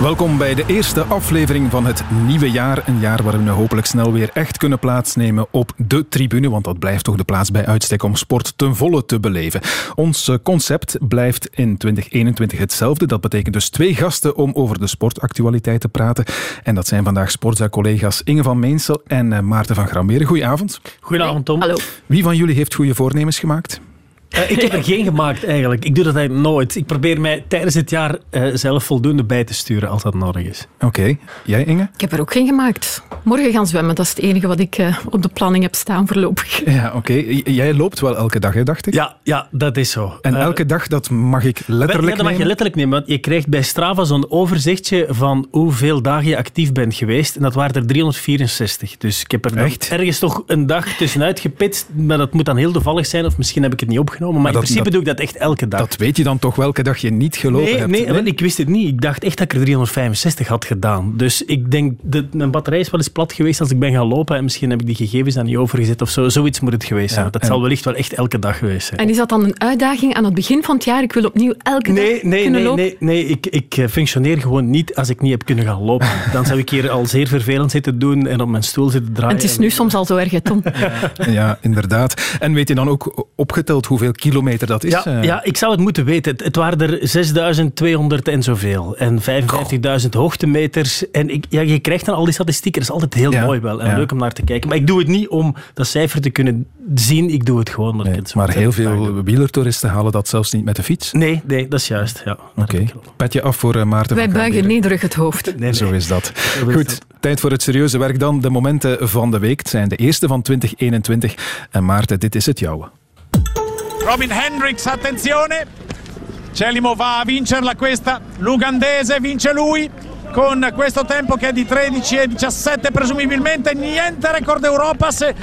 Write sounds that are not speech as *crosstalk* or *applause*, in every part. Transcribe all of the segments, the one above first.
Welkom bij de eerste aflevering van het nieuwe jaar. Een jaar waarin we hopelijk snel weer echt kunnen plaatsnemen op de tribune. Want dat blijft toch de plaats bij uitstek om sport ten volle te beleven. Ons eh, concept blijft in 2021 hetzelfde. Dat betekent dus twee gasten om over de sportactualiteit te praten. En dat zijn vandaag sportza-collega's Inge van Meensel en eh, Maarten van Gramberen. Goedenavond. Goedenavond, Tom. Hallo. Wie van jullie heeft goede voornemens gemaakt? Uh, ik heb er geen gemaakt eigenlijk. Ik doe dat eigenlijk nooit. Ik probeer mij tijdens het jaar uh, zelf voldoende bij te sturen als dat nodig is. Oké. Okay. Jij, Inge? Ik heb er ook geen gemaakt. Morgen gaan zwemmen, dat is het enige wat ik uh, op de planning heb staan voorlopig. Ja, oké. Okay. Jij loopt wel elke dag, hè, dacht ik? Ja, ja dat is zo. En elke dag, dat mag ik letterlijk Ja, dat mag je letterlijk nemen. Want je krijgt bij Strava zo'n overzichtje van hoeveel dagen je actief bent geweest. En dat waren er 364. Dus ik heb er Echt? ergens toch een dag tussenuit gepitst. Maar dat moet dan heel toevallig zijn. Of misschien heb ik het niet opgenomen. Maar, Maar in dat- principe dat- doe ik dat echt elke dag. Dat weet je dan toch welke dag je niet gelopen Nee, hebt? nee, want ik wist het niet. Ik dacht echt dat ik er 365 had gedaan. Dus ik denk, dat mijn batterij is wel eens plat geweest als ik ben gaan lopen. En misschien heb ik die gegevens dan niet overgezet of zo. Zoiets moet het geweest zijn. Ja, dat en- zal wellicht wel echt elke dag geweest zijn. En is dat dan een uitdaging aan het begin van het jaar? Ik wil opnieuw elke Nee, dag nee, kunnen nee, lopen. nee, nee. Ik, ik eh, functioneer gewoon niet als ik niet heb kunnen gaan lopen. *laughs* Dan zou ik hier al zeer vervelend zitten doen en op mijn stoel zitten draaien. En het is nu soms al zo erg, Tom. *laughs* Ja, inderdaad. En weet je dan ook opgeteld hoeveel kilometer dat is? Ja, Eh, ja, ik zou het moeten weten. Het, het waren er 6200 en zoveel. En 55.000 hoogtemeters. En ik, ja, je krijgt dan al die statistieken. Dat is altijd heel Ja, mooi wel. En ja. leuk om naar te kijken. Maar ik doe het niet om dat cijfer te kunnen zien. Ik doe het gewoon nee, het maar heel veel doe. wielertouristen halen dat zelfs niet met de fiets. Nee, nee, dat is juist. Ja, Oké. Petje af voor eh, Maarten Wij buigen nederig het hoofd. *laughs* Nee, nee. Zo is dat. is Goed, dat. tijd voor het serieuze werk dan. De momenten van de week. Het zijn de eerste van 2021. En Maarten, dit is het jouwe. Robin Hendricks, attenzione. Celimo va a vincerla questa. L'ugandese vince lui con questo tempo che è di 13 e 17 presumibilmente. Niente record Europa se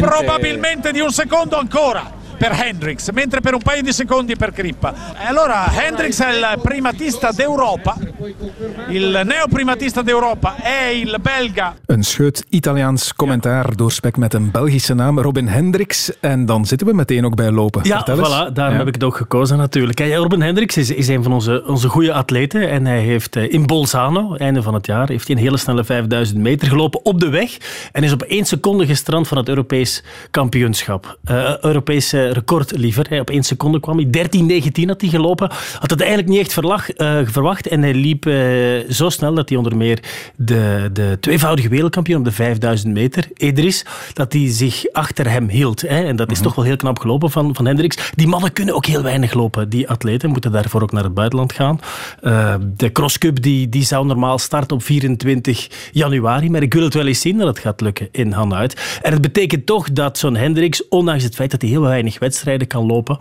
probabilmente di un secondo ancora per Hendricks, mentre per un paio di secondi per Crippa. E allora Hendricks è il primatista d'Europa. Il neoprimatista d'Europa è il belga Een scheut Italiaans commentaar doorspekt met een Belgische naam, Robin Hendricks. En dan zitten we meteen ook bij lopen. Ja, Vertel eens. voilà, daarom Ja. heb ik het ook gekozen natuurlijk. Ja, Robin Hendricks is, is een van onze, onze goede atleten. En hij heeft eh, in Bolzano, einde van het jaar, heeft hij een hele snelle 5000 meter gelopen op de weg. En is op één seconde gestrand van het Europees kampioenschap. Eh Europees eh, record liever. Op één seconde kwam hij. 13.19 had hij gelopen. Had het eigenlijk niet echt verlag, eh, verwacht. En hij liep eh, zo snel dat hij onder meer de, de tweevoudige wereldkampioen op de 5000 meter, Edris, dat hij zich achter hem hield. Hè. En dat is toch wel heel knap gelopen van, van Hendricks. Die mannen kunnen ook heel weinig lopen. Die atleten moeten daarvoor ook naar het buitenland gaan. Eh, de crosscup die, die zou normaal starten op 24 januari. Maar ik wil het wel eens zien dat het gaat lukken in Hanuit. En het betekent toch dat zo'n Hendricks, ondanks het feit dat hij heel weinig wedstrijden kan lopen,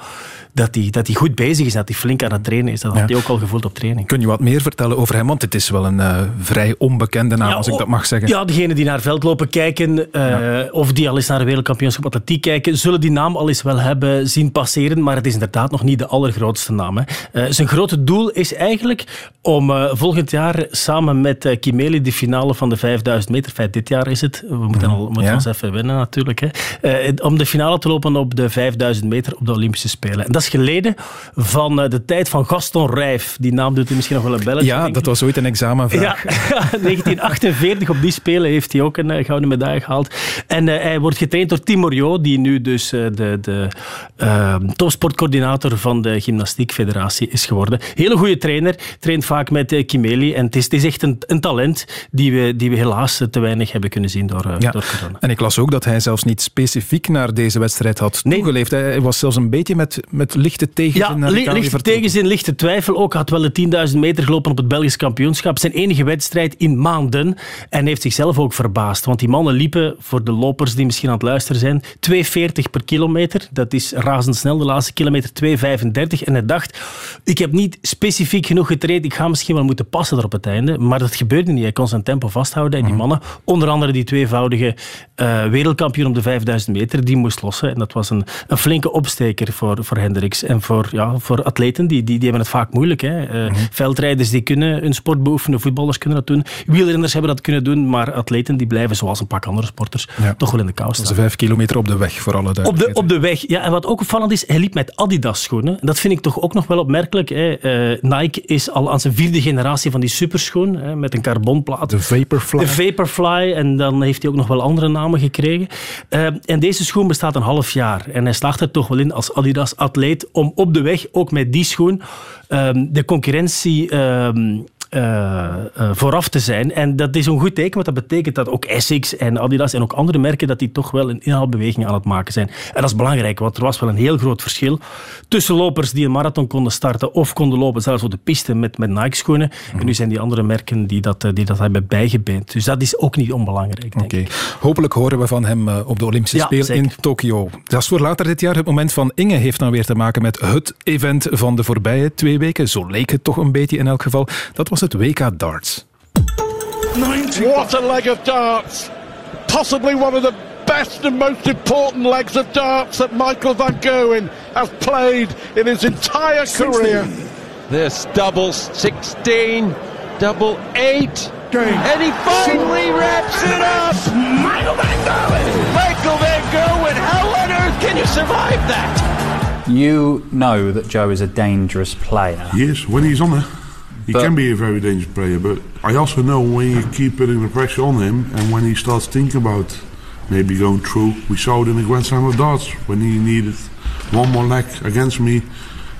dat hij, dat goed bezig is, dat hij flink aan het trainen is. Dat had hij ook al gevoeld op training. Kun je wat meer vertellen over hem? Want het is wel een eh, vrij onbekende naam, als ik dat mag zeggen. Ja, degenen die naar veldlopen kijken, eh, of die al eens naar een wereldkampioenschap atletiek kijken, zullen die naam al eens wel hebben zien passeren, maar het is inderdaad nog niet de allergrootste naam. Hè. Eh, zijn grote doel is eigenlijk om volgend jaar samen met Kimeli de finale van de 5000 meter, feit dit jaar is het, we moeten, al, moeten Ja. ons even winnen natuurlijk, hè, om de finale te lopen op de 5000 meter op de Olympische Spelen. En dat is geleden van eh, de tijd van Gaston Rijf. Die naam doet hij misschien nog wel een belletje. Ja, dat was ooit een Ja, *laughs* examenvraag. 1948 op die Spelen heeft hij ook een eh, gouden medaille gehaald. En eh, hij wordt getraind door Tim Moriot, die nu dus de, de eh, topsportcoördinator van de Gymnastiekfederatie is geworden. Hele goede trainer, traint vaak met Kimeli. En het is, het is echt een, een talent die we, die we helaas te weinig hebben kunnen zien door, Ja. door corona. En ik las ook dat hij zelfs niet specifiek naar deze wedstrijd had Nee. Hij was zelfs een beetje met, met lichte tegenzin Ja, li- lichte tegenzin, lichte twijfel ook. Had wel de 10.000 meter gelopen op het Belgisch kampioenschap. Zijn enige wedstrijd in maanden. En heeft zichzelf ook verbaasd. Want die mannen liepen, voor de lopers die misschien aan het luisteren zijn, 2,40 per kilometer. Dat is razendsnel. De laatste kilometer 2,35. En hij dacht, ik heb niet specifiek genoeg getraind. Ik ga misschien wel moeten passen er op het einde. Maar dat gebeurde niet. Hij kon zijn tempo vasthouden. En die mannen, onder andere die tweevoudige eh, wereldkampioen op de 5000 meter, die moest lossen. En dat was een, een flinke opsteker voor, voor Hendricks. En voor, ja, voor atleten, die, die, die hebben het vaak moeilijk. Hè. Eh, Veldrijders die kunnen hun sport beoefenen, voetballers kunnen dat doen, wielrenners hebben dat kunnen doen, maar atleten die blijven, zoals een pak andere sporters, toch wel in de kou staan. Dat is vijf kilometer op de weg, voor alle op de, op de weg, ja. En wat ook opvallend is, hij liep met Adidas schoenen. Dat vind ik toch ook nog wel opmerkelijk. Hè. Uh, Nike is al aan zijn vierde generatie van die superschoen, hè, met een carbonplaat. De Vaporfly. De Vaporfly, en dan heeft hij ook nog wel andere namen gekregen. Uh, en deze schoen bestaat een half jaar. En hij slaagt er toch wel in als Adidas-atleet om op de weg, ook met die schoen, uh, de concurrentie... Ehm, uh, vooraf te zijn. En dat is een goed teken, want dat betekent dat ook Essex en Adidas en ook andere merken dat die toch wel een inhaalbeweging aan het maken zijn. En dat is belangrijk, want er was wel een heel groot verschil tussen lopers die een marathon konden starten of konden lopen, zelfs op de piste met, met Nike-schoenen. En nu zijn die andere merken die dat, eh, die dat hebben bijgebeend. Dus dat is ook niet onbelangrijk, denk okay. Hopelijk horen we van hem op de Olympische Spelen in Tokio. Dat is voor later dit jaar. Het moment van Inge heeft dan weer te maken met het event van de voorbije twee weken. Zo leek het toch een beetje in elk geval. Dat was het WK Darts. 90. What a leg of darts! Possibly one of the best and most important legs of darts that Michael van Gerwen has played in his entire 16. career. This double 16, double 8. And he finally wraps it up! Michael van Gerwen! Michael van Gerwen, how on earth can you survive that? You know that Joe is a dangerous player. Yes, when he's on there. He but, can be a very dangerous player, but I also know when you keep putting the pressure on him and when he starts thinking about maybe going through. We saw it in the Grand Slam of darts when he needed one more leg against me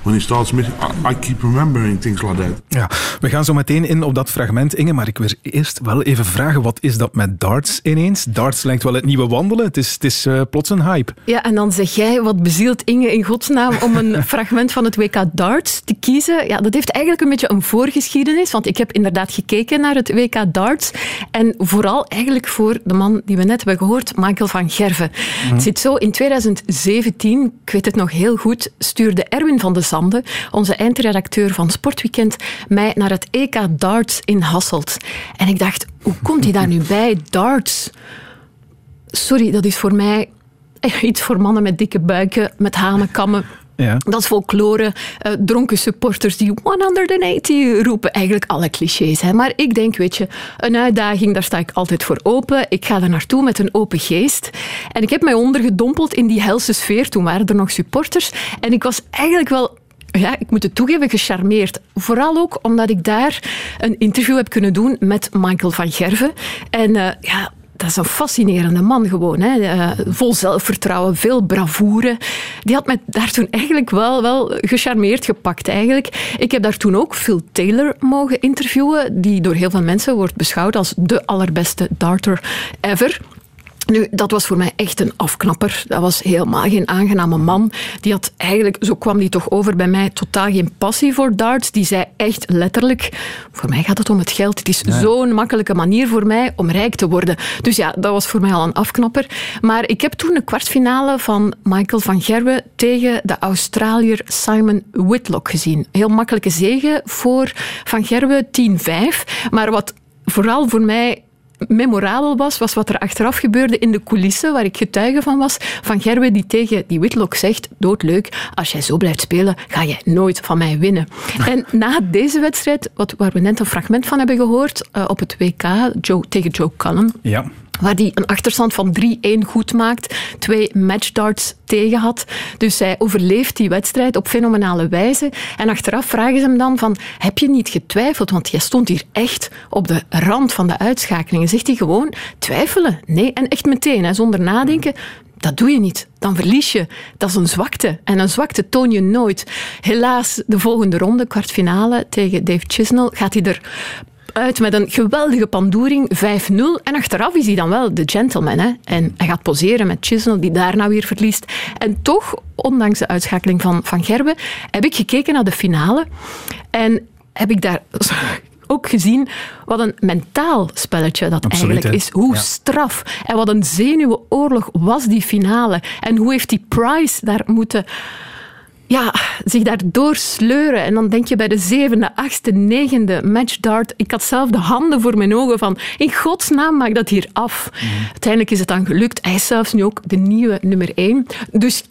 when he starts missing. I, keep remembering things like that. Ja, we gaan zo meteen in op dat fragment, Inge. Maar ik wil eerst wel even vragen, wat is dat met darts ineens? Darts lijkt wel het nieuwe wandelen. Het is, het is uh, plots een hype. Ja, en dan zeg jij, wat bezielt Inge in godsnaam om een *laughs* fragment van het WK darts te kiezen? Ja, dat heeft eigenlijk een beetje een voorgeschiedenis. Want ik heb inderdaad gekeken naar het WK darts. En vooral eigenlijk voor de man die we net hebben gehoord, Michael van Gerven. Mhm. Het zit zo, in 2017, ik weet het nog heel goed, stuurde Erwin van de Sande, onze eindredacteur van Sportweekend, mij naar het EK Darts in Hasselt. En ik dacht, hoe komt hij daar nu bij? Darts. Sorry, dat is voor mij *laughs* iets voor mannen met dikke buiken, met hanenkammen. Ja. Dat is folklore, uh, dronken supporters die 180 roepen. Eigenlijk alle clichés. Hè. Maar ik denk, weet je, een uitdaging, daar sta ik altijd voor open. Ik ga er naartoe met een open geest. En ik heb mij ondergedompeld in die helse sfeer. Toen waren er nog supporters. En ik was eigenlijk wel ja, ik moet het toegeven, gecharmeerd. Vooral ook omdat ik daar een interview heb kunnen doen met Michael van Gerven. En uh, ja, dat is een fascinerende man gewoon. Hè. Uh, vol zelfvertrouwen, veel bravoure. Die had mij daar toen eigenlijk wel, wel gecharmeerd gepakt. Eigenlijk. Ik heb daar toen ook Phil Taylor mogen interviewen, die door heel veel mensen wordt beschouwd als de allerbeste darter ever. Nu, dat was voor mij echt een afknapper. Dat was helemaal geen aangename man. Die had eigenlijk, zo kwam die toch over bij mij, totaal geen passie voor darts. Die zei echt letterlijk, voor mij gaat het om het geld. Het is zo'n makkelijke manier voor mij om rijk te worden. Dus ja, dat was voor mij al een afknapper. Maar ik heb toen een kwartfinale van Michael van Gerwen tegen de Australiër Simon Whitlock gezien. Heel makkelijke zege voor Van Gerwen, 10-5. Maar wat vooral voor mij memorabel was, was wat er achteraf gebeurde in de coulissen, waar ik getuige van was, van Gerwe die tegen die Whitlock zegt, doodleuk, als jij zo blijft spelen, ga jij nooit van mij winnen. *laughs* En na deze wedstrijd, wat, waar we net een fragment van hebben gehoord, uh, op het WK Joe, tegen Joe Cullen, ja waar hij een achterstand van 3-1 goed maakt, twee matchdarts tegen had. Dus hij overleeft die wedstrijd op fenomenale wijze. En achteraf vragen ze hem dan van, heb je niet getwijfeld? Want jij stond hier echt op de rand van de uitschakeling. zegt hij gewoon, twijfelen? Nee, en echt meteen, zonder nadenken. Dat doe je niet. Dan verlies je. Dat is een zwakte. En een zwakte toon je nooit. Helaas, de volgende ronde, kwartfinale tegen Dave Chisnell, gaat hij er uit met een geweldige pandoering, 5-0. En achteraf is hij dan wel de gentleman. Hè? En hij gaat poseren met Chisnell, die daarna weer verliest. En toch, ondanks de uitschakeling van Van Gerben, heb ik gekeken naar de finale. En heb ik daar *laughs* ook gezien wat een mentaal spelletje dat eigenlijk is. Hoe straf en wat een zenuwenoorlog was die finale. En hoe heeft die Price daar moeten ja, zich daardoor sleuren. En dan denk je bij de zevende, achtste, negende matchdart. Ik had zelf de handen voor mijn ogen van, in godsnaam maak dat hier af. Mhm. Uiteindelijk is het dan gelukt. Hij is zelfs nu ook de nieuwe nummer één. Dus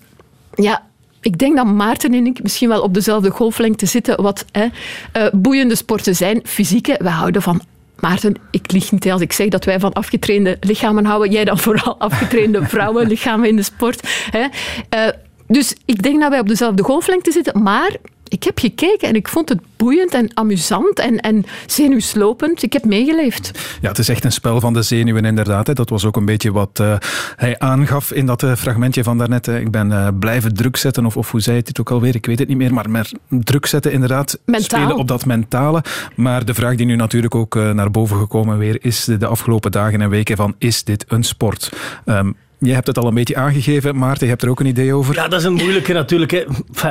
ja, ik denk dat Maarten en ik misschien wel op dezelfde golflengte zitten. Wat hè, uh, boeiende sporten zijn. Fysieke, we houden van Maarten, ik lieg niet als ik zeg dat wij van afgetrainde lichamen houden. Jij dan vooral afgetrainde *laughs* vrouwenlichamen in de sport. Hè. Uh, dus ik denk dat wij op dezelfde golflengte zitten. Maar ik heb gekeken en ik vond het boeiend en amusant en, en zenuwslopend. Ik heb meegeleefd. Ja, het is echt een spel van de zenuwen inderdaad. Hè. Dat was ook een beetje wat uh, hij aangaf in dat uh, fragmentje van daarnet. Ik ben uh, blijven druk zetten, of, of hoe zei het dit ook alweer? Ik weet het niet meer, maar, maar druk zetten inderdaad. Mentaal. Spelen op dat mentale. Maar de vraag die nu natuurlijk ook naar boven gekomen weer is de, de afgelopen dagen en weken van is dit een sport? Um, je hebt het al een beetje aangegeven, Maarten, je hebt er ook een idee over? Ja, dat is een moeilijke natuurlijk. Hè.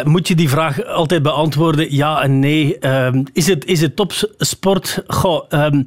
Moet je die vraag altijd beantwoorden? Ja en nee. Um, is, het, is het topsport? Goh, um,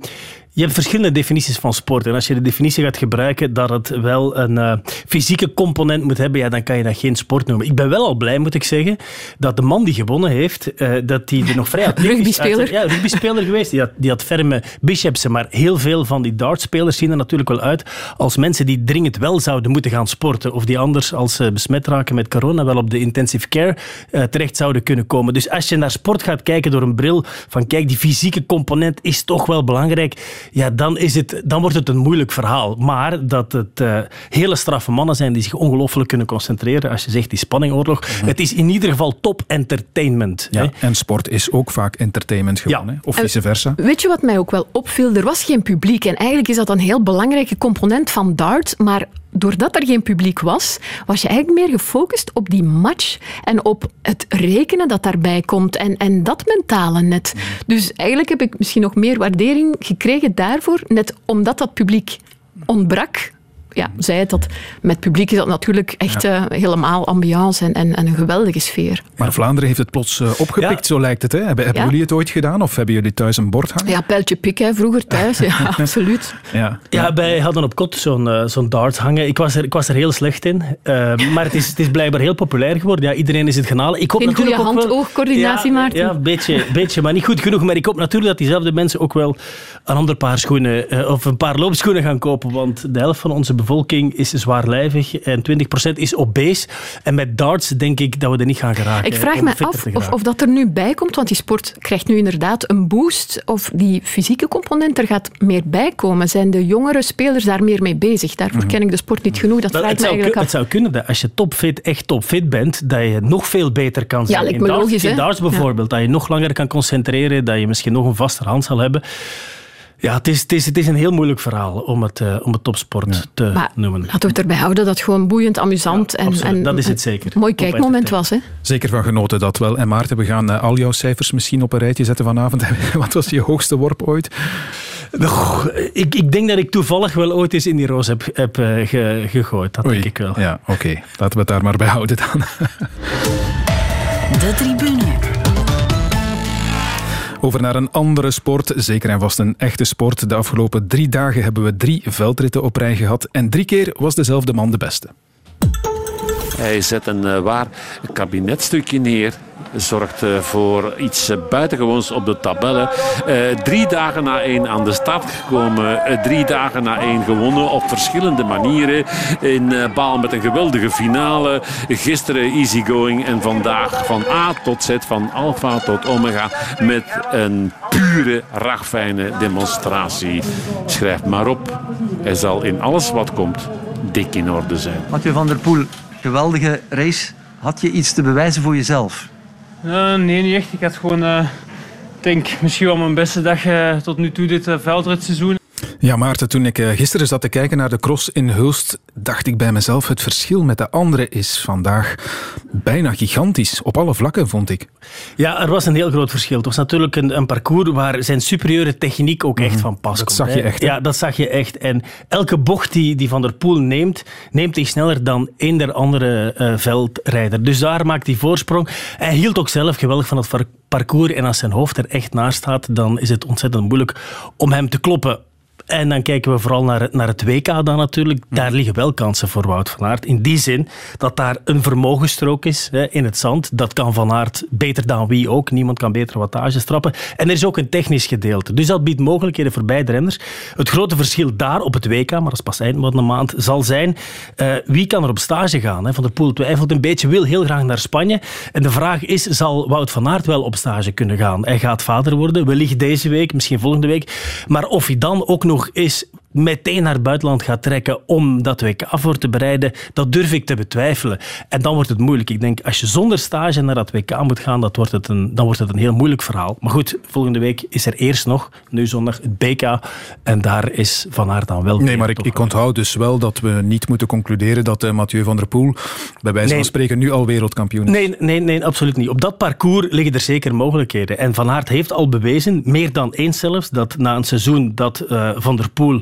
je hebt verschillende definities van sport. En als je de definitie gaat gebruiken dat het wel een uh, fysieke component moet hebben, ja, dan kan je dat geen sport noemen. Ik ben wel al blij, moet ik zeggen, dat de man die gewonnen heeft, uh, dat die er nog vrij atletisch Rugbyspeler. Ja, rugbyspeler geweest. Die had, die had ferme bicepsen. Maar heel veel van die dartspelers zien er natuurlijk wel uit als mensen die dringend wel zouden moeten gaan sporten. Of die anders, als ze besmet raken met corona, wel op de intensive care uh, terecht zouden kunnen komen. Dus als je naar sport gaat kijken door een bril van kijk, die fysieke component is toch wel belangrijk ja, dan, is het, dan wordt het een moeilijk verhaal. Maar dat het uh, hele straffe mannen zijn die zich ongelooflijk kunnen concentreren. Als je zegt die spanningoorlog. Mm Het is in ieder geval top entertainment. Ja, en sport is ook vaak entertainment gewoon. Ja. Hè? Of vice versa. weet je wat mij ook wel opviel? Er was geen publiek. En eigenlijk is dat een heel belangrijke component van dart. Maar doordat er geen publiek was, was je eigenlijk meer gefocust op die match en op het rekenen dat daarbij komt en, en dat mentale net. Dus eigenlijk heb ik misschien nog meer waardering gekregen daarvoor, net omdat dat publiek ontbrak ja, zei het, dat met publiek is dat natuurlijk echt uh, helemaal ambiance en, en, en, een geweldige sfeer. Maar Vlaanderen heeft het plots uh, opgepikt, ja. zo lijkt het. Hè? Hebben, hebben jullie het ooit gedaan of hebben jullie thuis een bord hangen? Ja, pijltje pikken vroeger thuis, ja, *laughs* *laughs* absoluut. Ja. ja, wij hadden op kot zo'n uh, zo'n dart hangen. Ik was, er, ik was er heel slecht in, maar het is, het is blijkbaar heel populair geworden. Ja, iedereen is het gaan halen. Ik hoop Geen goede hand-oogcoördinatie, ja, Maarten. Ja, een beetje, beetje, maar niet goed genoeg. Maar ik hoop natuurlijk dat diezelfde mensen ook wel een ander paar schoenen of een paar loopschoenen gaan kopen, want de helft van onze bevolking is zwaarlijvig en 20% is obese. En met darts denk ik dat we er niet gaan geraken. Ik vraag me af of, of dat er nu bij komt, want die sport krijgt nu inderdaad een boost. Of die fysieke component er gaat meer bij komen. Zijn de jongere spelers daar meer mee bezig? Daarvoor mhm. ken ik de sport niet genoeg. Dat vraag ik me eigenlijk af. Het zou kunnen dat als je topfit, echt topfit bent, dat je nog veel beter kan zijn. Ja, in darts, logisch, in darts bijvoorbeeld, dat je nog langer kan concentreren, dat je misschien nog een vaste hand zal hebben. Ja, het is, het, is, het is een heel moeilijk verhaal om het, uh, om het topsport te maar noemen. Laten we het erbij houden dat het gewoon boeiend, amusant en, en dat is het zeker. een mooi kijkmoment was. Hè? Zeker van genoten dat wel. En Maarten, we gaan uh, al jouw cijfers misschien op een rijtje zetten vanavond. *laughs* Wat was je hoogste worp ooit? ik, ik denk dat ik toevallig wel ooit eens in die roos heb, heb uh, ge, gegooid. Dat Oei. denk ik wel. Ja, oké. Okay. Laten we het daar maar bij houden dan. De tribune. Over naar een andere sport, zeker en vast een echte sport. De afgelopen drie dagen hebben we drie veldritten op rij gehad en drie keer was dezelfde man de beste. Hij zet een uh, waar kabinetstukje neer zorgt eh, voor iets eh, buitengewoons op de tabellen. Uh, drie dagen na één aan de start gekomen. Drie dagen na één gewonnen op verschillende manieren. In Baal met een geweldige finale. Gisteren easygoing en vandaag van A tot Z, van Alpha tot Omega. Met een pure, ragfijne demonstratie. Schrijf maar op. Hij zal in alles wat komt dik in orde zijn. Mathieu van der Poel, geweldige race. Had je iets te bewijzen voor jezelf? Uh, nee, niet echt. Ik had gewoon, uh, denk misschien wel mijn beste dag uh, tot nu toe dit veldritseizoen. Ja, Maarten, toen ik gisteren zat te kijken naar de cross in Hulst, dacht ik bij mezelf, het verschil met de anderen is vandaag bijna gigantisch. Op alle vlakken, vond ik. Ja, er was een heel groot verschil. Het was natuurlijk een, een parcours waar zijn superieure techniek ook echt mhm. van pas dat komt. Dat zag je echt. Ja, dat zag je echt. En elke bocht die, die Van der Poel neemt, neemt hij sneller dan eender andere uh, veldrijder. Dus daar maakt hij voorsprong. Hij hield ook zelf geweldig van het parcours. En als zijn hoofd er echt naast staat, dan is het ontzettend moeilijk om hem te kloppen En dan kijken we vooral naar het, naar het WK dan natuurlijk. Daar liggen wel kansen voor Wout van Aert. In die zin dat daar een vermogensstrook is hè, in het zand. Dat kan Van Aert beter dan wie ook. Niemand kan beter wattages trappen. En er is ook een technisch gedeelte. Dus dat biedt mogelijkheden voor beide renners. Het grote verschil daar op het WK, maar dat is pas eind van de maand, zal zijn uh, wie kan er op stage gaan. Hè? Van der Poel twijfelt een beetje, wil heel graag naar Spanje. En de vraag is, zal Wout van Aert wel op stage kunnen gaan? Hij gaat vader worden, wellicht deze week, misschien volgende week. Maar of hij dan ook nog is meteen naar het buitenland gaat trekken om dat WK voor te bereiden, dat durf ik te betwijfelen. En dan wordt het moeilijk. Ik denk, als je zonder stage naar dat WK moet gaan, dat wordt het een, dan wordt het een heel moeilijk verhaal. Maar goed, volgende week is er eerst nog, nu zondag, het BK. En daar is Van Aert dan wel... Nee, maar ik, ik onthoud dus wel dat we niet moeten concluderen dat uh, Mathieu van der Poel bij wijze van spreken nu al wereldkampioen is. Nee, nee, nee, absoluut niet. Op dat parcours liggen er zeker mogelijkheden. En Van Aert heeft al bewezen, meer dan eens zelfs, dat na een seizoen dat uh, Van der Poel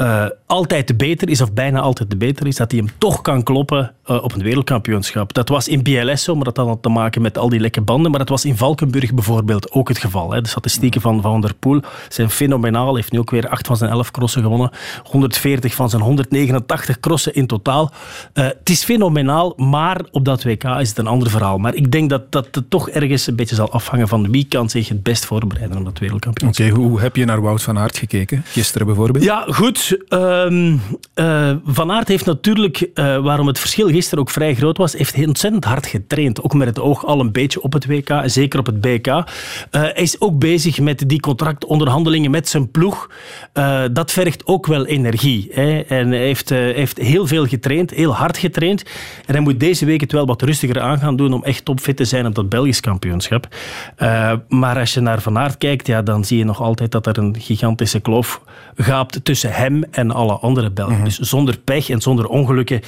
uh, altijd de beter is, of bijna altijd de beter is, dat hij hem toch kan kloppen uh, op een wereldkampioenschap. Dat was in BLS zo, maar dat had te maken met al die lekke banden. Maar dat was in Valkenburg bijvoorbeeld ook het geval. Hè. De statistieken van Van der Poel zijn fenomenaal. Hij heeft nu ook weer 8 van zijn 11 crossen gewonnen. 140 van zijn 189 crossen in totaal. Uh, het is fenomenaal, maar op dat WK is het een ander verhaal. Maar ik denk dat, dat het toch ergens een beetje zal afhangen van wie kan zich het best voorbereiden op dat wereldkampioenschap. Oké, okay, hoe heb je naar Wout van Aert gekeken? Gisteren bijvoorbeeld? Ja, goed. Uh, uh, van Aert heeft natuurlijk, uh, waarom het verschil gisteren ook vrij groot was, heeft ontzettend hard getraind. Ook met het oog al een beetje op het WK, zeker op het BK. Uh, hij is ook bezig met die contractonderhandelingen met zijn ploeg. dat vergt ook wel energie. Hè. En hij heeft, heeft heel veel getraind, heel hard getraind. En hij moet deze week het wel wat rustiger aan gaan doen om echt topfit te zijn op dat Belgisch kampioenschap. maar als je naar Van Aert kijkt, ja, dan zie je nog altijd dat er een gigantische kloof gaapt tussen hem en alle andere Belgen. Mm -hmm. Dus zonder pech en zonder ongelukken,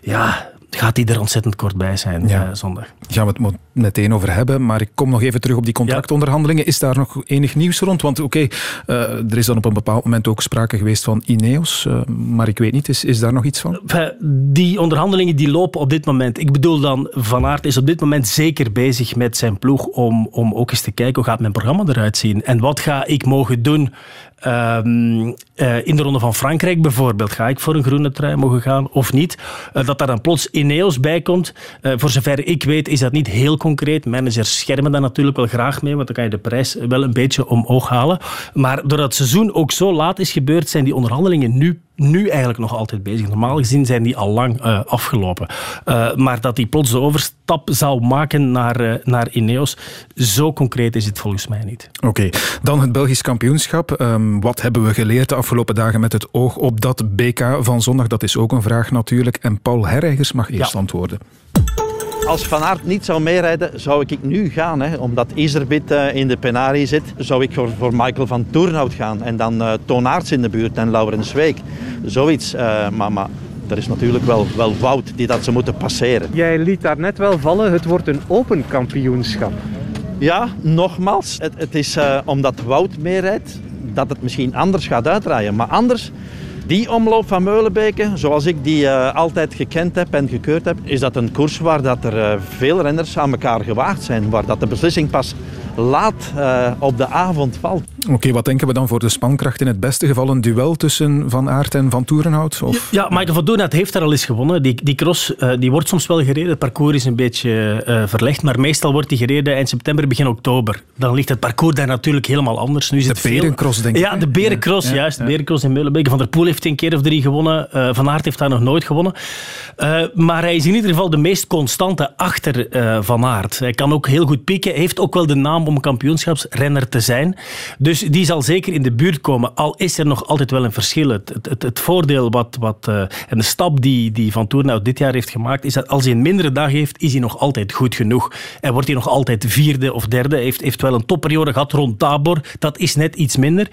ja, gaat hij er ontzettend kort bij zijn ja. uh, zondag. Gaan we het meteen over hebben, maar ik kom nog even terug op die contractonderhandelingen. Is daar nog enig nieuws rond? Want oké, okay, uh, er is dan op een bepaald moment ook sprake geweest van Ineos, uh, maar ik weet niet, is, is daar nog iets van? Die onderhandelingen die lopen op dit moment. Ik bedoel dan, Van Aert is op dit moment zeker bezig met zijn ploeg om, om ook eens te kijken hoe gaat mijn programma eruit zien en wat ga ik mogen doen Um, uh, in de Ronde van Frankrijk bijvoorbeeld, ga ik voor een groene trui mogen gaan of niet? Uh, dat daar dan plots Ineos bij komt. Uh, voor zover ik weet is dat niet heel concreet. Managers schermen daar natuurlijk wel graag mee, want dan kan je de prijs wel een beetje omhoog halen. Maar doordat het seizoen ook zo laat is gebeurd, zijn die onderhandelingen nu nu eigenlijk nog altijd bezig. Normaal gezien zijn die al lang uh, afgelopen. Uh, maar dat die plots de overstap zou maken naar, uh, naar Ineos, zo concreet is het volgens mij niet. Oké, okay. dan het Belgisch kampioenschap. Um, wat hebben we geleerd de afgelopen dagen met het oog op dat BK van zondag? Dat is ook een vraag natuurlijk. En Paul Herreigers mag eerst ja. antwoorden. Als Van Aert niet zou meerijden, zou ik nu gaan. Hè. Omdat Iserbit uh, in de penarie zit, zou ik voor, voor Michael van Toornhout gaan. En dan uh, Toon Aerts in de buurt en Laurens Week. Zoiets. Uh, maar, maar er is natuurlijk wel, wel Wout die dat ze moeten passeren. Jij liet daar net wel vallen, het wordt een open kampioenschap. Ja, nogmaals, het, het is uh, omdat Wout meerijdt dat het misschien anders gaat uitdraaien. Maar anders, die omloop van Meulenbeke, zoals ik die uh, altijd gekend heb en gekeurd heb, is dat een koers waar dat er uh, veel renners aan elkaar gewaagd zijn. Waar dat de beslissing pas laat uh, op de avond valt. Oké, okay, wat denken we dan voor de spankracht in het beste geval? Een duel tussen Van Aert en Van Toerenhout? Of? Ja, Michael van Toerenhout heeft daar al eens gewonnen. Die, die cross uh, die wordt soms wel gereden. Het parcours is een beetje uh, verlegd, maar meestal wordt die gereden eind september, begin oktober. Dan ligt het parcours daar natuurlijk helemaal anders. Nu is de het Berencross, denk ik. Ja, de Berencross, ja, juist. Ja. De Berencross in Meulenbeek. Van der Poel heeft een keer of drie gewonnen. Van Aert heeft daar nog nooit gewonnen. maar hij is in ieder geval de meest constante achter Van Aert. Hij kan ook heel goed pieken. Hij heeft ook wel de naam om kampioenschapsrenner te zijn. Dus die zal zeker in de buurt komen, al is er nog altijd wel een verschil. Het, het, het voordeel wat, wat, uh, en de stap die, die Van Toornhout dit jaar heeft gemaakt, is dat als hij een mindere dag heeft, is hij nog altijd goed genoeg. En wordt hij nog altijd vierde of derde. Heeft, heeft wel een topperiode gehad rond Tabor. Dat is net iets minder.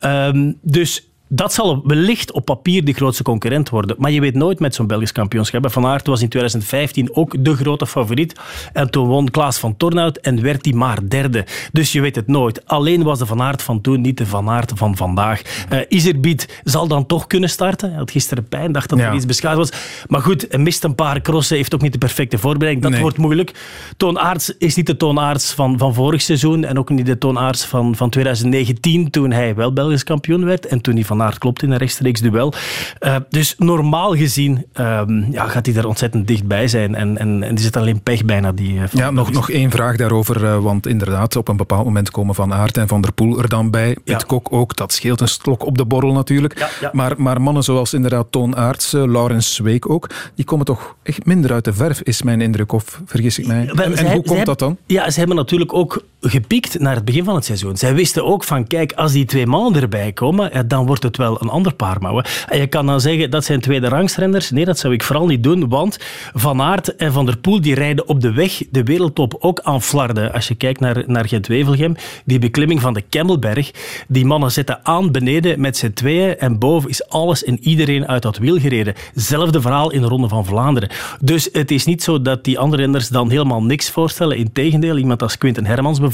Um, dus dat zal wellicht op papier de grootste concurrent worden. Maar je weet nooit met zo'n Belgisch kampioenschap. Van Aert was in 2015 ook de grote favoriet. En toen won Klaas van Tornout en werd hij maar derde. Dus je weet het nooit. Alleen was de Van Aert van toen niet de Van Aert van vandaag. Uh, Iserbiet zal dan toch kunnen starten. Hij had gisteren pijn, dacht dat er ja. iets beschadigd was. Maar goed, hij mist een paar crossen, heeft ook niet de perfecte voorbereiding. Dat nee. wordt moeilijk. Toon Aerts is niet de Toon Aerts van, van vorig seizoen en ook niet de Toon Aerts van, van 2019, toen hij wel Belgisch kampioen werd en toen hij van Van Aert klopt in een rechtstreeks duel. Uh, dus normaal gezien ehm, ja, gaat hij er ontzettend dichtbij zijn. En, en, en is het alleen pech bijna. Die, uh, ja, nog, nog één vraag daarover. Uh, want inderdaad, op een bepaald moment komen Van Aert en Van der Poel er dan bij. Ja. Het Kok ook. Dat scheelt een slok op de borrel natuurlijk. Ja, ja. Maar, maar mannen zoals inderdaad Toon Aerts, Laurens Zweek ook, die komen toch echt minder uit de verf, is mijn indruk. Of vergis ik mij? En, en hoe komt dat dan? Ja, ze hebben natuurlijk ook gepikt naar het begin van het seizoen. Zij wisten ook van, kijk, als die twee mannen erbij komen, dan wordt het wel een ander paar mouwen. En je kan dan zeggen, dat zijn tweede rangsrenners. Nee, dat zou ik vooral niet doen, want Van Aert en Van der Poel die rijden op de weg de wereldtop ook aan flarden. Als je kijkt naar, naar Gent-Wevelgem, die beklimming van de Kemmelberg, die mannen zitten aan beneden met z'n tweeën en boven is alles en iedereen uit dat wiel gereden. Zelfde verhaal in de Ronde van Vlaanderen. Dus het is niet zo dat die andere renners dan helemaal niks voorstellen. Integendeel, iemand als Quinten Hermans bijvoorbeeld,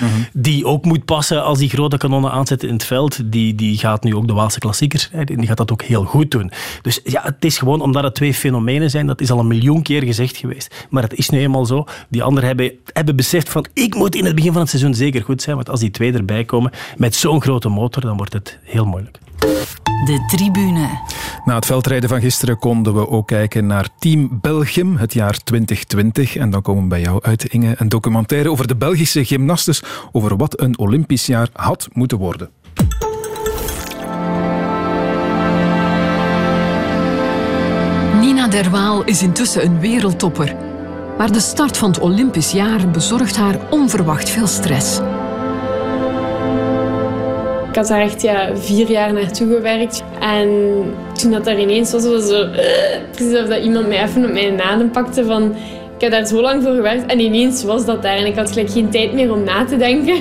mhm. die ook moet passen als die grote kanonnen aanzetten in het veld, die, die gaat nu ook de Waalse klassiekers rijden en die gaat dat ook heel goed doen. Dus ja, het is gewoon omdat het twee fenomenen zijn, dat is al een miljoen keer gezegd geweest. Maar het is nu eenmaal zo. Die anderen hebben, hebben beseft van, ik moet in het begin van het seizoen zeker goed zijn, want als die twee erbij komen met zo'n grote motor, dan wordt het heel moeilijk. De tribune. Na het veldrijden van gisteren konden we ook kijken naar Team Belgium, het jaar 2020. En dan komen we bij jou uit, Inge. Een documentaire over de Belgische gymnastes, over wat een Olympisch jaar had moeten worden. Nina Derwaal is intussen een wereldtopper. Maar de start van het Olympisch jaar bezorgt haar onverwacht veel stress. Ik had daar echt ja, vier jaar naartoe gewerkt. En toen dat daar ineens was, was zo... Uh, precies alsof dat iemand mij even op mijn adem pakte van... Ik heb daar zo lang voor gewerkt en ineens was dat daar. En ik had gelijk geen tijd meer om na te denken.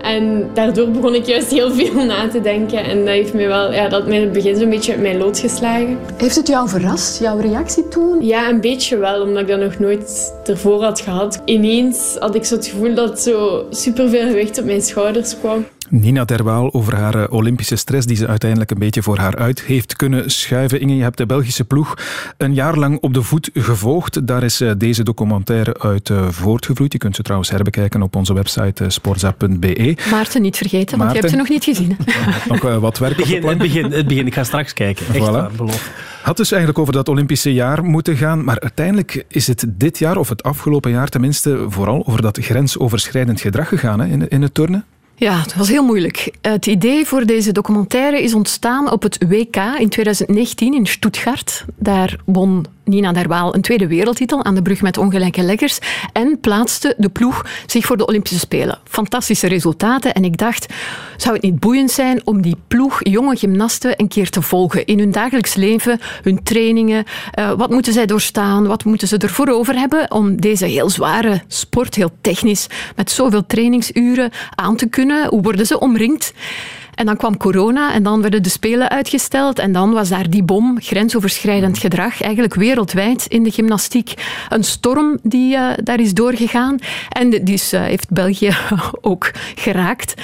En daardoor begon ik juist heel veel *laughs* na te denken. En dat heeft mij wel, ja, dat mij in het begin zo'n beetje uit mijn lood geslagen. Heeft het jou verrast, jouw reactie toen? Ja, een beetje wel, omdat ik dat nog nooit ervoor had gehad. Ineens had ik zo het gevoel dat zo superveel gewicht op mijn schouders kwam. Nina Derwaal over haar eh, Olympische stress die ze uiteindelijk een beetje voor haar uit heeft kunnen schuiven. Inge, je hebt de Belgische ploeg een jaar lang op de voet gevolgd. Daar is eh, deze documentaire uit eh, voortgevloeid. Je kunt ze trouwens herbekijken op onze website sporza.be. Maarten niet vergeten, want je hebt ze nog niet gezien. *laughs* nog wat werk begin, het, begin, het begin, ik ga straks kijken. Echt voilà. waar, Had dus eigenlijk over dat Olympische jaar moeten gaan, maar uiteindelijk is het dit jaar, of het afgelopen jaar tenminste, vooral over dat grensoverschrijdend gedrag gegaan hè, in, in het turnen. Ja, het was heel moeilijk. Het idee voor deze documentaire is ontstaan op het WK in 2019 in Stuttgart. Daar won Nina Derwaal een tweede wereldtitel aan de brug met ongelijke leggers en plaatste de ploeg zich voor de Olympische Spelen. Fantastische resultaten en ik dacht, zou het niet boeiend zijn om die ploeg jonge gymnasten een keer te volgen in hun dagelijks leven, hun trainingen, uh, wat moeten zij doorstaan, wat moeten ze ervoor over hebben om deze heel zware sport, heel technisch, met zoveel trainingsuren aan te kunnen, hoe worden ze omringd? En dan kwam corona en dan werden de Spelen uitgesteld. En dan was daar die bom, grensoverschrijdend gedrag, eigenlijk wereldwijd in de gymnastiek. Een storm die uh, daar is doorgegaan. En dus uh, heeft België *laughs* ook geraakt.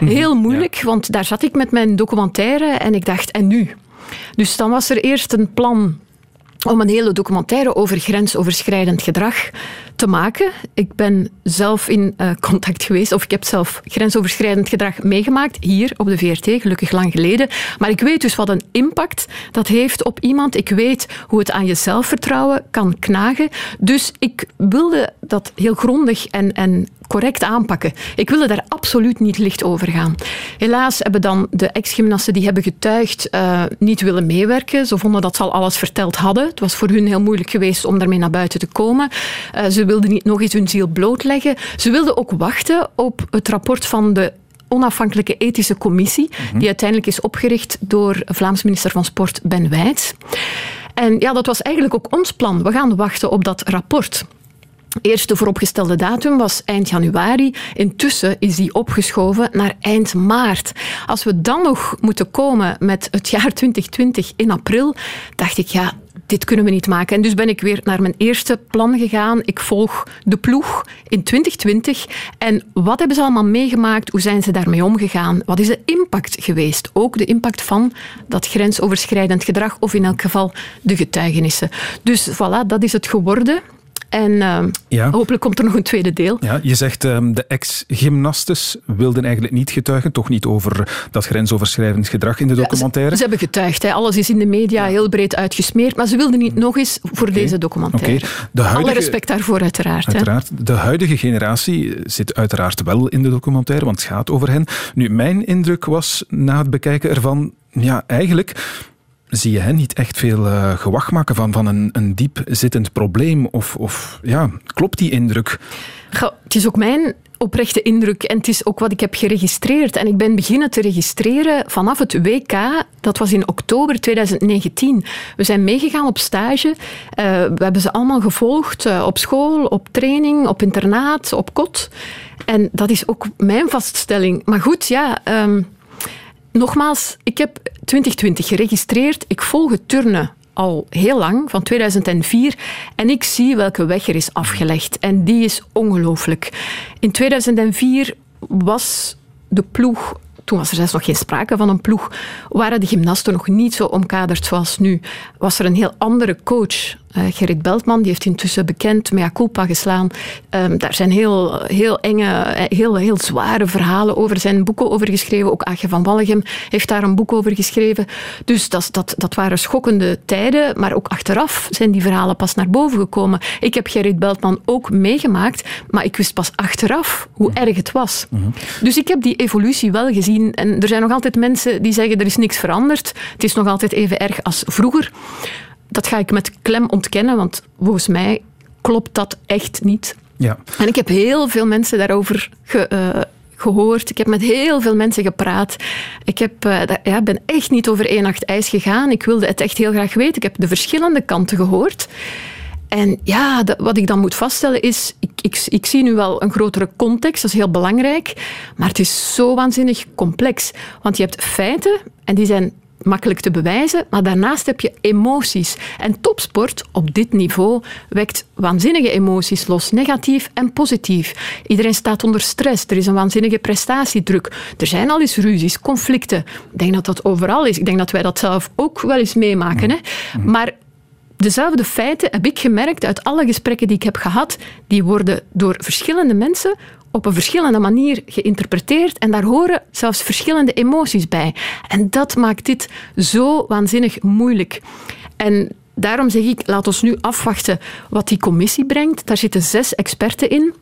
Mhm. Heel moeilijk, want daar zat ik met mijn documentaire en ik dacht, en nu? Dus dan was er eerst een plan om een hele documentaire over grensoverschrijdend gedrag te maken. Ik ben zelf in uh, contact geweest, of ik heb zelf grensoverschrijdend gedrag meegemaakt, hier op de VRT, gelukkig lang geleden. Maar ik weet dus wat een impact dat heeft op iemand. Ik weet hoe het aan je zelfvertrouwen kan knagen. Dus ik wilde dat heel grondig en, en correct aanpakken. Ik wilde daar absoluut niet licht over gaan. Helaas hebben dan de ex-gymnasten die hebben getuigd uh, niet willen meewerken. Ze vonden dat ze al alles verteld hadden. Het was voor hun heel moeilijk geweest om daarmee naar buiten te komen. Uh, ze wilden niet nog eens hun ziel blootleggen. Ze wilden ook wachten op het rapport van de onafhankelijke ethische commissie, mhm. die uiteindelijk is opgericht door Vlaams minister van Sport Ben Wijts. En ja, dat was eigenlijk ook ons plan. We gaan wachten op dat rapport. Eerste vooropgestelde datum was eind januari. Intussen is die opgeschoven naar eind maart. Als we dan nog moeten komen met het jaar 2020 in april, dacht ik, ja, dit kunnen we niet maken. En dus ben ik weer naar mijn eerste plan gegaan. Ik volg de ploeg in 2020. En wat hebben ze allemaal meegemaakt? Hoe zijn ze daarmee omgegaan? Wat is de impact geweest? Ook de impact van dat grensoverschrijdend gedrag, of in elk geval de getuigenissen. Dus voilà, dat is het geworden. En uh, hopelijk komt er nog een tweede deel. Ja, je zegt um, de ex-gymnastes wilden eigenlijk niet getuigen, toch niet over dat grensoverschrijdend gedrag in de documentaire? Ja, ze, ze, hebben getuigd. Hè. Alles is in de media heel breed uitgesmeerd, maar ze wilden niet nog eens voor okay. deze documentaire. Okay. De huidige, Alle respect daarvoor uiteraard. Uiteraard. Hè. De huidige generatie zit uiteraard wel in de documentaire, want het gaat over hen. Nu, mijn indruk was na het bekijken ervan, ja, eigenlijk zie je hen niet echt veel uh, gewacht maken van, van een, een diep zittend probleem? Of, of ja, klopt die indruk? Het is ook mijn oprechte indruk en het is ook wat ik heb geregistreerd. En ik ben beginnen te registreren vanaf het WK, dat was in oktober 2019. We zijn meegegaan op stage. Uh, we hebben ze allemaal gevolgd uh, op school, op training, op internaat, op kot. En dat is ook mijn vaststelling. Maar goed, ja... Um, nogmaals, ik heb 2020 geregistreerd. Ik volg het turnen al heel lang, van 2004. En ik zie welke weg er is afgelegd. En die is ongelooflijk. In 2004 was de ploeg toen was er zelfs nog geen sprake van een ploeg, waren de gymnasten nog niet zo omkaderd zoals nu. Was er een heel andere coach uh, Gerrit Beltman, die heeft intussen bekend mea culpa geslaan. Um, daar zijn heel, heel enge, eh, heel, heel zware verhalen over zijn boeken over geschreven. Ook Aage van Wallegem heeft daar een boek over geschreven. Dus dat, dat, dat waren schokkende tijden, maar ook achteraf zijn die verhalen pas naar boven gekomen. Ik heb Gerrit Beltman ook meegemaakt, maar ik wist pas achteraf hoe erg het was. -hmm. Dus ik heb die evolutie wel gezien. En er zijn nog altijd mensen die zeggen er is niks veranderd. Het is nog altijd even erg als vroeger dat ga ik met klem ontkennen, want volgens mij klopt dat echt niet. Ja. En ik heb heel veel mensen daarover ge, uh, gehoord. Ik heb met heel veel mensen gepraat. Ik heb, uh, ja, ben echt niet over één nacht ijs gegaan. Ik wilde het echt heel graag weten. Ik heb de verschillende kanten gehoord. En ja, de, wat ik dan moet vaststellen is, ik, ik, ik, zie nu wel een grotere context, dat is heel belangrijk, maar het is zo waanzinnig complex. Want je hebt feiten en die zijn makkelijk te bewijzen, maar daarnaast heb je emoties. En topsport op dit niveau wekt waanzinnige emoties los, negatief en positief. Iedereen staat onder stress, er is een waanzinnige prestatiedruk. Er zijn al eens ruzies, conflicten. Ik denk dat dat overal is. Ik denk dat wij dat zelf ook wel eens meemaken. Hè? Maar dezelfde feiten heb ik gemerkt uit alle gesprekken die ik heb gehad. Die worden door verschillende mensen op een verschillende manier geïnterpreteerd en daar horen zelfs verschillende emoties bij. En dat maakt dit zo waanzinnig moeilijk. En daarom zeg ik, laat ons nu afwachten wat die commissie brengt. Daar zitten zes experten in.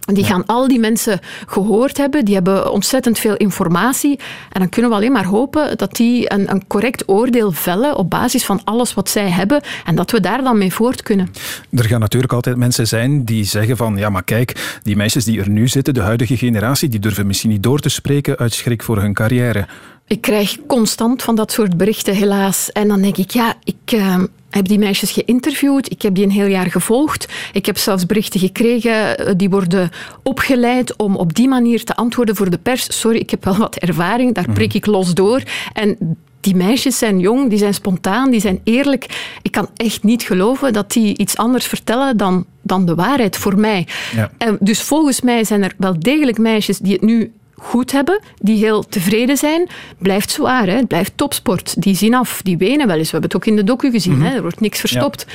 Die gaan al die mensen gehoord hebben, die hebben ontzettend veel informatie. En dan kunnen we alleen maar hopen dat die een, een, correct oordeel vellen op basis van alles wat zij hebben en dat we daar dan mee voort kunnen. Er gaan natuurlijk altijd mensen zijn die zeggen van ja, maar kijk, die meisjes die er nu zitten, de huidige generatie, die durven misschien niet door te spreken uit schrik voor hun carrière. Ik krijg constant van dat soort berichten, helaas. En dan denk ik, ja, ik uh, heb die meisjes geïnterviewd. Ik heb die een heel jaar gevolgd. Ik heb zelfs berichten gekregen, eh, die worden opgeleid om op die manier te antwoorden voor de pers. Sorry, ik heb wel wat ervaring, daar prik ik los door. En die meisjes zijn jong, die zijn spontaan, die zijn eerlijk. Ik kan echt niet geloven dat die iets anders vertellen dan, dan de waarheid voor mij. Ja. En dus volgens mij zijn er wel degelijk meisjes die het nu goed hebben, die heel tevreden zijn, blijft zwaar. Hè? Het blijft topsport. Die zien af, die wenen wel eens. We hebben het ook in de docu gezien. Mm -hmm. hè? Er wordt niks verstopt. Ja.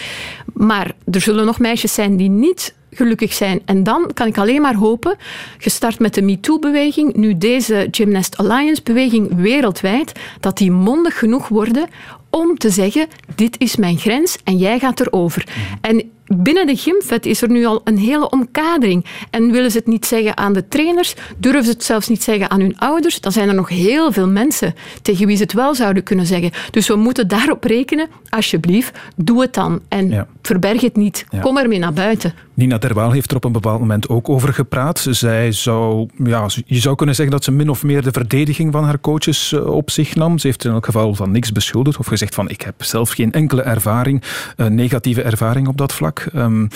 Maar er zullen nog meisjes zijn die niet gelukkig zijn. En dan kan ik alleen maar hopen, gestart met de MeToo-beweging, nu deze Gymnast Alliance-beweging wereldwijd, dat die mondig genoeg worden om te zeggen, dit is mijn grens en jij gaat erover. Mm. En binnen de gymvet is er nu al een hele omkadering. En willen ze het niet zeggen aan de trainers, durven ze het zelfs niet zeggen aan hun ouders, dan zijn er nog heel veel mensen tegen wie ze het wel zouden kunnen zeggen. Dus we moeten daarop rekenen, alsjeblieft, doe het dan. En ja. verberg het niet. Ja. Kom ermee naar buiten. Nina Terwaal heeft er op een bepaald moment ook over gepraat. Zij zou, ja, je zou kunnen zeggen dat ze min of meer de verdediging van haar coaches op zich nam. Ze heeft in elk geval van niks beschuldigd of gezegd van ik heb zelf geen enkele ervaring, negatieve ervaring op dat vlak. Um,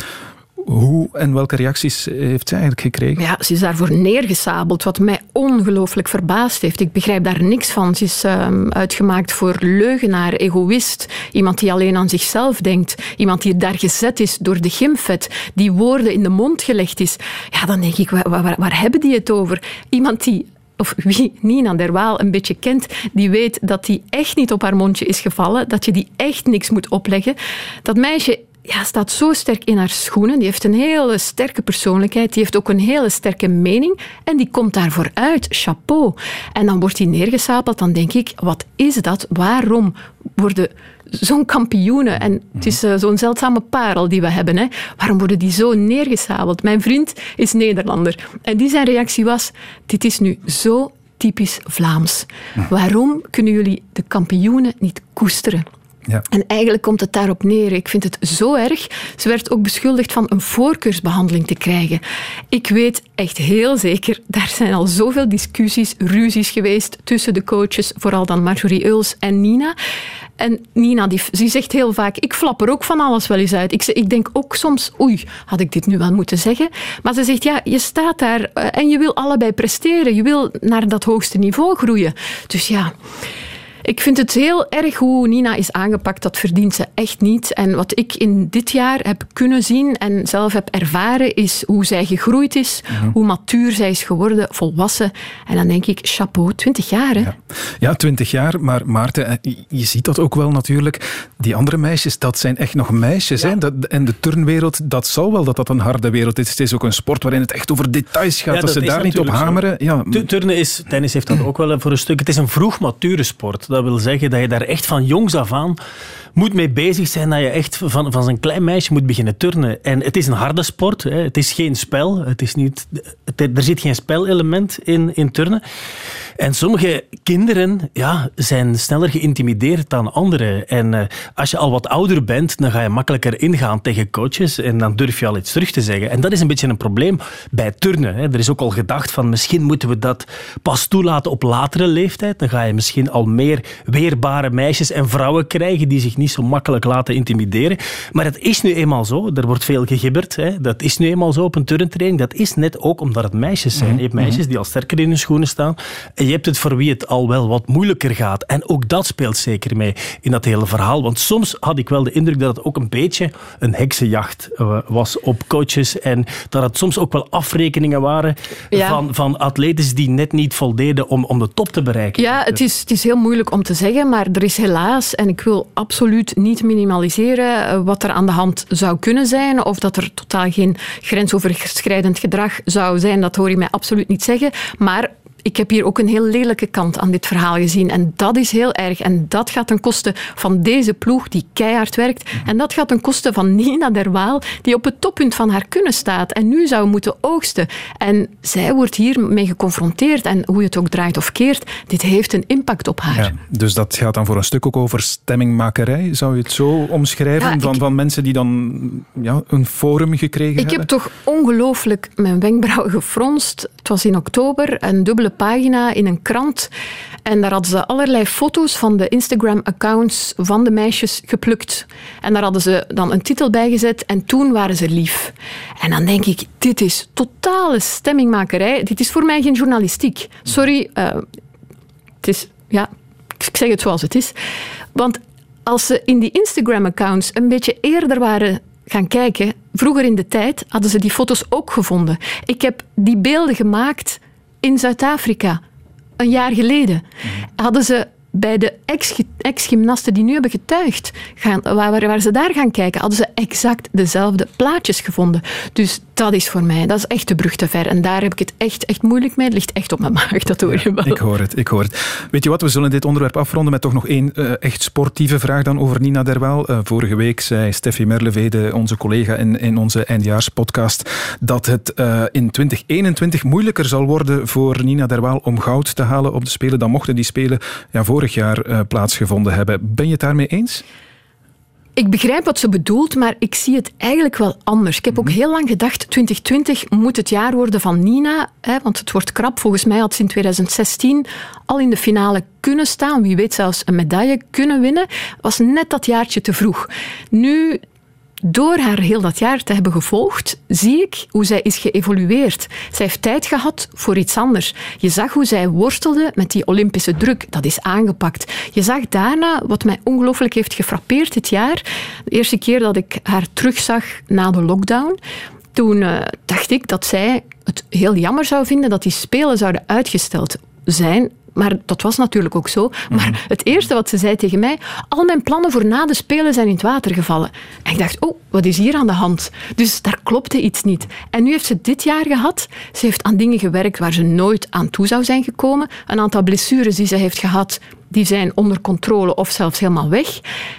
hoe en welke reacties heeft zij eigenlijk gekregen? Ja, ze is daarvoor neergesabeld, wat mij ongelooflijk verbaasd heeft. Ik begrijp daar niks van. Ze is um, uitgemaakt voor leugenaar, egoïst, iemand die alleen aan zichzelf denkt, iemand die daar gezet is door de gymvet, die woorden in de mond gelegd is. Ja, dan denk ik, waar, waar, waar hebben die het over? Iemand die of wie Nina Derwaal een beetje kent, die weet dat die echt niet op haar mondje is gevallen, dat je die echt niks moet opleggen. Dat meisje ja, staat zo sterk in haar schoenen. Die heeft een hele sterke persoonlijkheid. Die heeft ook een hele sterke mening. En die komt daarvoor uit. Chapeau. En dan wordt die neergesapeld. Dan denk ik, wat is dat? Waarom worden zo'n kampioenen, en het is uh, zo'n zeldzame parel die we hebben, hè, waarom worden die zo neergesabeld? Mijn vriend is Nederlander. En die zijn reactie was, dit is nu zo typisch Vlaams. Waarom kunnen jullie de kampioenen niet koesteren? En eigenlijk komt het daarop neer. Ik vind het zo erg. Ze werd ook beschuldigd van een voorkeursbehandeling te krijgen. Ik weet echt heel zeker, daar zijn al zoveel discussies, ruzies geweest tussen de coaches, vooral dan Marjorie Euls en Nina. En Nina, die, die zegt heel vaak, ik flap er ook van alles wel eens uit. Ik, ik denk ook soms, oei, had ik dit nu wel moeten zeggen? Maar ze zegt, ja, je staat daar eh, en je wil allebei presteren. Je wil naar dat hoogste niveau groeien. Dus ja... Ik vind het heel erg hoe Nina is aangepakt. Dat verdient ze echt niet. En wat ik in dit jaar heb kunnen zien en zelf heb ervaren, is hoe zij gegroeid is, Mhm. hoe matuur zij is geworden, volwassen. En dan denk ik, chapeau, 20 jaar hè? Ja, twintig jaar. Maar Maarten, eh, je- ziet dat ook wel natuurlijk. Die andere meisjes, dat zijn echt nog meisjes. Hè? Dat, en de turnwereld, dat zal wel dat dat een harde wereld is. Het is ook een sport waarin het echt over details gaat. Ja, dat, ze daar niet op zo. hameren. Ja, Tu- Turnen is, tennis heeft dat ook wel voor een stuk. Het is een vroeg mature sport. Dat wil zeggen dat je daar echt van jongs af aan moet mee bezig zijn. Dat je echt van, van zijn klein meisje moet beginnen turnen. En het is een harde sport. Hè. Het is geen spel. Het is niet, er zit geen spelelement in, in turnen. En sommige kinderen ja, zijn sneller geïntimideerd dan anderen. En eh, als je al wat ouder bent, dan ga je makkelijker ingaan tegen coaches en dan durf je al iets terug te zeggen. En dat is een beetje een probleem bij turnen. Hè. Er is ook al gedacht van misschien moeten we dat pas toelaten op latere leeftijd. Dan ga je misschien al meer weerbare meisjes en vrouwen krijgen die zich niet zo makkelijk laten intimideren. Maar het is nu eenmaal zo. Er wordt veel gegibberd. Hè. Dat is nu eenmaal zo op een turntraining. Dat is net ook omdat het meisjes zijn. Je hebt meisjes die al sterker in hun schoenen staan. En je hebt het voor wie het al wel wat moeilijker gaat. En ook dat speelt zeker mee in dat hele verhaal. Want soms had ik wel de indruk dat het ook een beetje een heksenjacht eh, was op coaches. En dat het soms ook wel afrekeningen waren Ja. van, van atletes die net niet voldeden om, om de top te bereiken. Ja, het is, het is heel moeilijk om te zeggen, maar er is helaas, en ik wil absoluut niet minimaliseren eh, wat er aan de hand zou kunnen zijn, of dat er totaal geen grensoverschrijdend gedrag zou zijn, dat hoor je mij absoluut niet zeggen. Maar ik heb hier ook een heel lelijke kant aan dit verhaal gezien. En dat is heel erg. En dat gaat ten koste van deze ploeg die keihard werkt. En dat gaat ten koste van Nina Derwaal, die op het toppunt van haar kunnen staat. En nu zou moeten oogsten. En zij wordt hiermee geconfronteerd. En hoe je het ook draait of keert, dit heeft een impact op haar. Ja, dus dat gaat dan voor een stuk ook over stemmingmakerij, zou je het zo omschrijven? Ja, van, ik- van mensen die dan ja, een forum gekregen Ik heb hebben? toch ongelooflijk mijn wenkbrauwen gefronst. Het was in oktober, een dubbele pagina in een krant. En daar hadden ze allerlei foto's van de Instagram-accounts van de meisjes geplukt. En daar hadden ze dan een titel bij gezet en toen waren ze lief. En dan denk ik, dit is totale stemmingmakerij. Dit is voor mij geen journalistiek. Sorry, eh, het is... Ja, ik zeg het zoals het is. Want als ze in die Instagram-accounts een beetje eerder waren gaan kijken, vroeger in de tijd, hadden ze die foto's ook gevonden. Ik heb die beelden gemaakt in Zuid-Afrika, een jaar geleden. Hadden ze bij de ex- ex-gymnasten die nu hebben getuigd, gaan, waar, waar ze daar gaan kijken, hadden ze exact dezelfde plaatjes gevonden. Dus dat is voor mij, dat is echt de brug te ver. En daar heb ik het echt, echt moeilijk mee. Het ligt echt op mijn maag, dat hoor je wel. Ik hoor het, ik hoor het. Weet je wat, we zullen dit onderwerp afronden met toch nog één eh, echt sportieve vraag dan over Nina Derwaal. Eh, vorige week zei Steffi Merlevede, onze collega in, in onze eindejaarspodcast, dat het eh, in 2021 moeilijker zal worden voor Nina Derwaal om goud te halen op de Spelen dan mochten die Spelen ja, vorig jaar eh, plaatsgevonden hebben. Ben je het daarmee eens? Ik begrijp wat ze bedoelt, maar ik zie het eigenlijk wel anders. Ik heb ook heel lang gedacht, 2020 moet het jaar worden van Nina, hè, want het wordt krap. Volgens mij had ze in 2016 al in de finale kunnen staan, wie weet zelfs een medaille kunnen winnen. Was net dat jaartje te vroeg. Nu, door haar heel dat jaar te hebben gevolgd, zie ik hoe zij is geëvolueerd. Zij heeft tijd gehad voor iets anders. Je zag hoe zij worstelde met die Olympische druk. Dat is aangepakt. Je zag daarna, wat mij ongelooflijk heeft gefrappeerd dit jaar, de eerste keer dat ik haar terugzag na de lockdown, toen eh, dacht ik dat zij het heel jammer zou vinden dat die Spelen zouden uitgesteld zijn Maar dat was natuurlijk ook zo. Maar Mhm. het eerste wat ze zei tegen mij, al mijn plannen voor na de Spelen zijn in het water gevallen. En ik dacht, oh, wat is hier aan de hand? Dus daar klopte iets niet. En nu heeft ze dit jaar gehad. Ze heeft aan dingen gewerkt waar ze nooit aan toe zou zijn gekomen. Een aantal blessures die ze heeft gehad, die zijn onder controle of zelfs helemaal weg.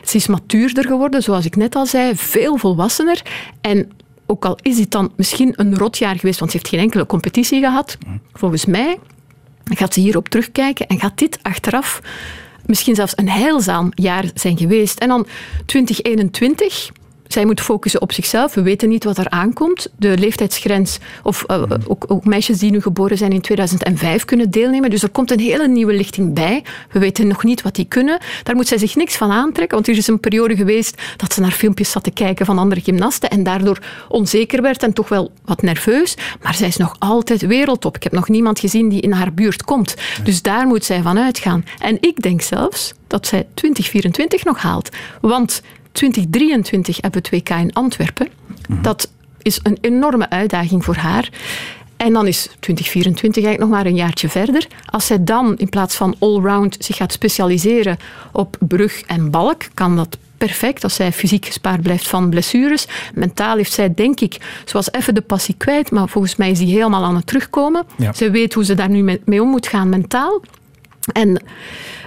Ze is matuurder geworden, zoals ik net al zei, veel volwassener. En ook al is dit dan misschien een rotjaar geweest, want ze heeft geen enkele competitie gehad, volgens mij gaat ze hierop terugkijken en gaat dit achteraf misschien zelfs een heilzaam jaar zijn geweest. En dan 2021. Zij moet focussen op zichzelf. We weten niet wat er aankomt. De leeftijdsgrens, of eh, ook, ook meisjes die nu geboren zijn in 2005 kunnen deelnemen. Dus er komt een hele nieuwe lichting bij. We weten nog niet wat die kunnen. Daar moet zij zich niks van aantrekken, want er is een periode geweest dat ze naar filmpjes zat te kijken van andere gymnasten en daardoor onzeker werd en toch wel wat nerveus. Maar zij is nog altijd wereldtop. Ik heb nog niemand gezien die in haar buurt komt. Dus daar moet zij van uitgaan. En ik denk zelfs dat zij 2024 nog haalt. Want 2023 hebben we het WK in Antwerpen. Dat is een enorme uitdaging voor haar. En dan is 2024 eigenlijk nog maar een jaartje verder. Als zij dan in plaats van allround zich gaat specialiseren op brug en balk, kan dat perfect als zij fysiek gespaard blijft van blessures. Mentaal heeft zij, denk ik, zoals even de passie kwijt, maar volgens mij is die helemaal aan het terugkomen. Ja. Ze weet hoe ze daar nu mee- mee om moet gaan mentaal. En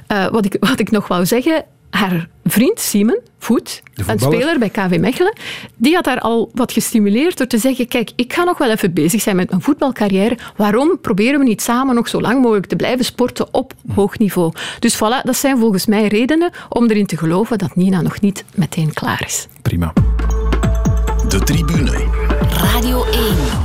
eh, wat, ik, wat ik nog wou zeggen, haar vriend Simon Voet, een speler bij KV Mechelen, die had haar al wat gestimuleerd door te zeggen, kijk, ik ga nog wel even bezig zijn met mijn voetbalcarrière. Waarom proberen we niet samen nog zo lang mogelijk te blijven sporten op hoog niveau? Dus voilà, dat zijn volgens mij redenen om erin te geloven dat Nina nog niet meteen klaar is. Prima. De tribune. Radio 1.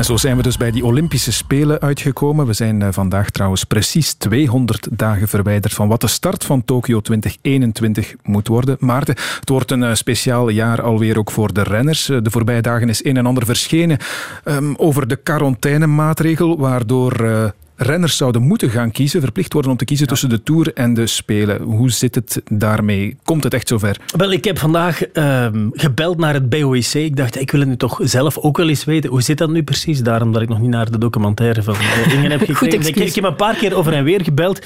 En zo zijn we dus bij die Olympische Spelen uitgekomen. We zijn eh, vandaag trouwens precies 200 dagen verwijderd van wat de start van Tokio 2021 moet worden. Maarten, het wordt een eh, speciaal jaar alweer ook voor de renners. Eh, De voorbije dagen is een en ander verschenen ehm, over de quarantainemaatregel, waardoor renners zouden moeten gaan kiezen, verplicht worden om te kiezen tussen de Tour en de Spelen. Hoe zit het daarmee? Komt het echt zover? Wel, ik heb vandaag ehm, gebeld naar het BOIC. Ik dacht, ik wil het nu toch zelf ook wel eens weten. Hoe zit dat nu precies? Daarom dat ik nog niet naar de documentaire van eh, Ingen heb *laughs* Goed gekeken. ik, excuus. ik heb een paar keer over en weer gebeld.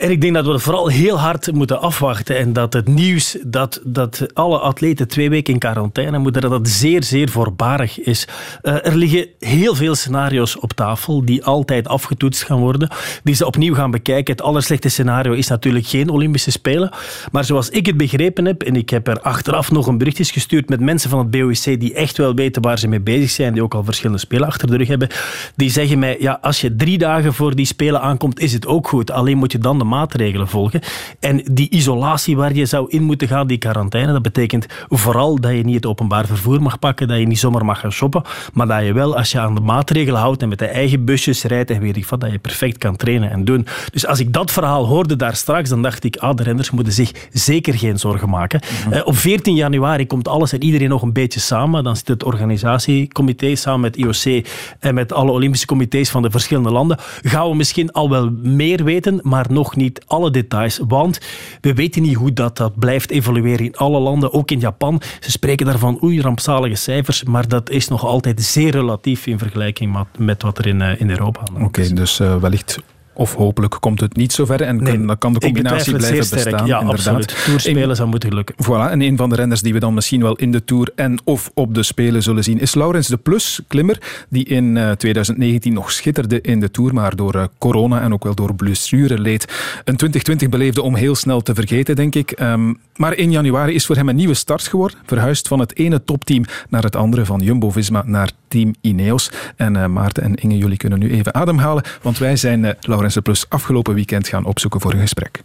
En ik denk dat we vooral heel hard moeten afwachten. En dat het nieuws dat, dat alle atleten twee weken in quarantaine moeten, dat dat zeer, zeer voorbarig is. Eh, er liggen heel veel scenario's op tafel die altijd afgetoetst gaan worden. Die ze opnieuw gaan bekijken. Het allerslechtste scenario is natuurlijk geen Olympische Spelen. Maar zoals ik het begrepen heb, en ik heb er achteraf nog een berichtjes gestuurd met mensen van het BOIC die echt wel weten waar ze mee bezig zijn, die ook al verschillende spelen achter de rug hebben, die zeggen mij, ja, als je drie dagen voor die spelen aankomt, is het ook goed. Alleen moet je dan de maatregelen volgen. En die isolatie waar je zou in moeten gaan, die quarantaine, dat betekent vooral dat je niet het openbaar vervoer mag pakken, dat je niet zomaar mag gaan shoppen, maar dat je wel, als je aan de maatregelen houdt en met de eigen busjes rijdt en weet ik wat, dat je perfect kan trainen en doen. Dus als ik dat verhaal hoorde daar straks, dan dacht ik, ah, de renners moeten zich zeker geen zorgen maken. Eh, op 14 januari komt alles en iedereen nog een beetje samen. Dan zit het organisatiecomité samen met IOC en met alle Olympische comité's van de verschillende landen. Gaan we misschien al wel meer weten, maar nog niet alle details. Want we weten niet hoe dat, dat blijft evolueren in alle landen, ook in Japan. Ze spreken daarvan, oei, rampzalige cijfers, maar dat is nog altijd zeer relatief in vergelijking met, wat er in, eh, in Europa aan Oké, dus eh, wellicht of hopelijk komt het niet zover en Nee, kan de combinatie blijven bestaan. Ja, inderdaad. absoluut. Toerspelen zou moeten lukken. Voilà, en een van de renners die we dan misschien wel in de Tour en of op de Spelen zullen zien, is Laurens de Plus, klimmer, die in eh, 2019 nog schitterde in de Tour, maar door eh, corona en ook wel door blessure leed. Een 2020 beleefde om heel snel te vergeten, denk ik. Ehm, maar in januari is voor hem een nieuwe start geworden, verhuisd van het ene topteam naar het andere, van Jumbo-Visma naar Team Ineos. En eh, Maarten en Inge, jullie kunnen nu even ademhalen, want wij zijn eh, Laurens de Plus afgelopen weekend gaan opzoeken voor een gesprek.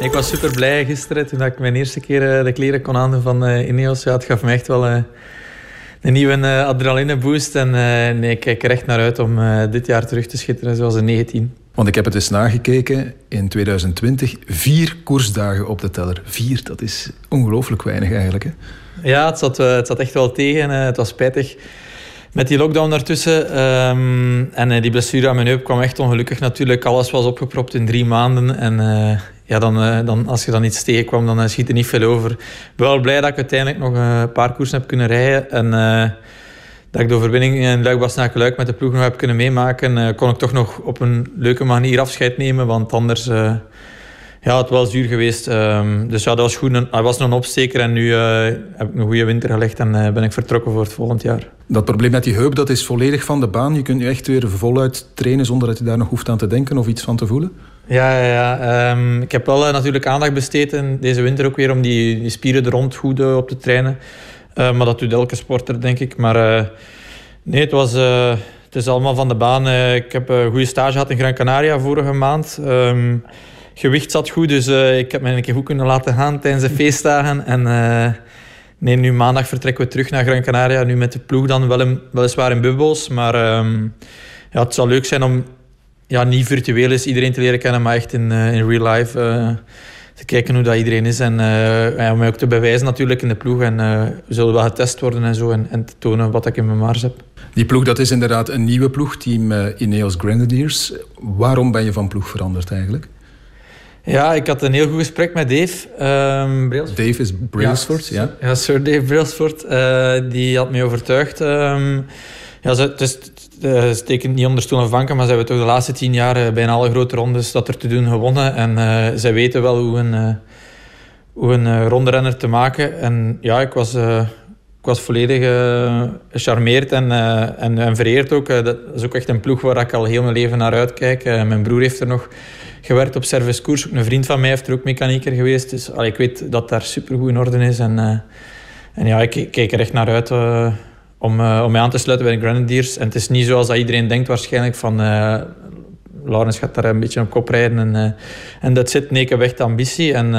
Ik was super blij gisteren toen ik mijn eerste keer eh, de kleren kon aandoen van eh, Ineos. Ja, het gaf me echt wel eh, een nieuwe adrenaline boost. En nee, ik kijk er echt naar uit om dit jaar terug te schitteren zoals in 19. Want ik heb het eens nagekeken. In 2020 vier koersdagen op de teller. Vier, dat is ongelooflijk weinig eigenlijk. Hè? Ja, het zat, het zat echt wel tegen. het was spijtig met die lockdown daartussen. Ehm, en eh, die blessure aan mijn heup kwam echt ongelukkig natuurlijk. Alles was opgepropt in drie maanden. En eh, ja, dan, eh, dan, als je dan iets tegenkwam, dan schiet er niet veel over. Ik ben wel blij dat ik uiteindelijk nog een paar koersen heb kunnen rijden. En dat ik de overwinning in luik luik met de ploeg nog heb kunnen meemaken, kon ik toch nog op een leuke manier afscheid nemen. Want anders ja, het was duur geweest. Um, dus ja, dat was goed. Hij was nog een opsteker en nu uh, heb ik een goede winter gelegd en ben ik vertrokken voor het volgend jaar. Dat probleem met die heup, dat is volledig van de baan. Je kunt nu echt weer voluit trainen zonder dat je daar nog hoeft aan te denken of iets van te voelen? Ja, ja, ja. Um, ik heb wel natuurlijk aandacht besteed in deze winter ook weer om die, die spieren er rond goed op te trainen. Maar dat doet elke sporter, denk ik. Maar nee, het, was, het is allemaal van de baan. ik heb een goede stage gehad in Gran Canaria vorige maand. Um, gewicht zat goed, dus ik heb me een keer goed kunnen laten gaan tijdens de feestdagen. En nee, nu maandag vertrekken we terug naar Gran Canaria. Nu met de ploeg dan weliswaar in bubbels. Maar um, ja, het zal leuk zijn om ja, niet virtueel is iedereen te leren kennen, maar echt in, in real life te kijken hoe dat iedereen is. En uh, om mij ook te bewijzen natuurlijk in de ploeg. En uh, we zullen wel getest worden en zo. En, en, te tonen wat ik in mijn mars heb. Die ploeg, dat is inderdaad een nieuwe ploeg. Team uh, Ineos Grenadiers. Waarom ben je van ploeg veranderd eigenlijk? Ja, ik had een heel goed gesprek met Dave. Um, Dave is Brailsford, ja. Ja, Sir Dave Brailsford. die had mij overtuigd. Um, ja, het is, uh, steken niet onder stoel of banken, maar ze hebben toch de laatste tien jaar uh, bijna alle grote rondes dat er te doen gewonnen. En uh, zij weten wel hoe een, hoe een ronde renner te maken. En ja, ik was, ik was volledig gecharmeerd en, en, en, vereerd ook. dat is ook echt een ploeg waar ik al heel mijn leven naar uitkijk. mijn broer heeft er nog gewerkt op service koers. Ook een vriend van mij heeft er ook mechanieker geweest. Dus ik weet dat daar supergoed in orde is. En, en ja, ik, kijk er echt naar uit om, uh, om mij aan te sluiten bij de Grenadiers. En het is niet zoals dat iedereen denkt waarschijnlijk van... Laurens gaat daar een beetje op kop rijden en, en dat zit. Nee, ik heb echt ambitie en...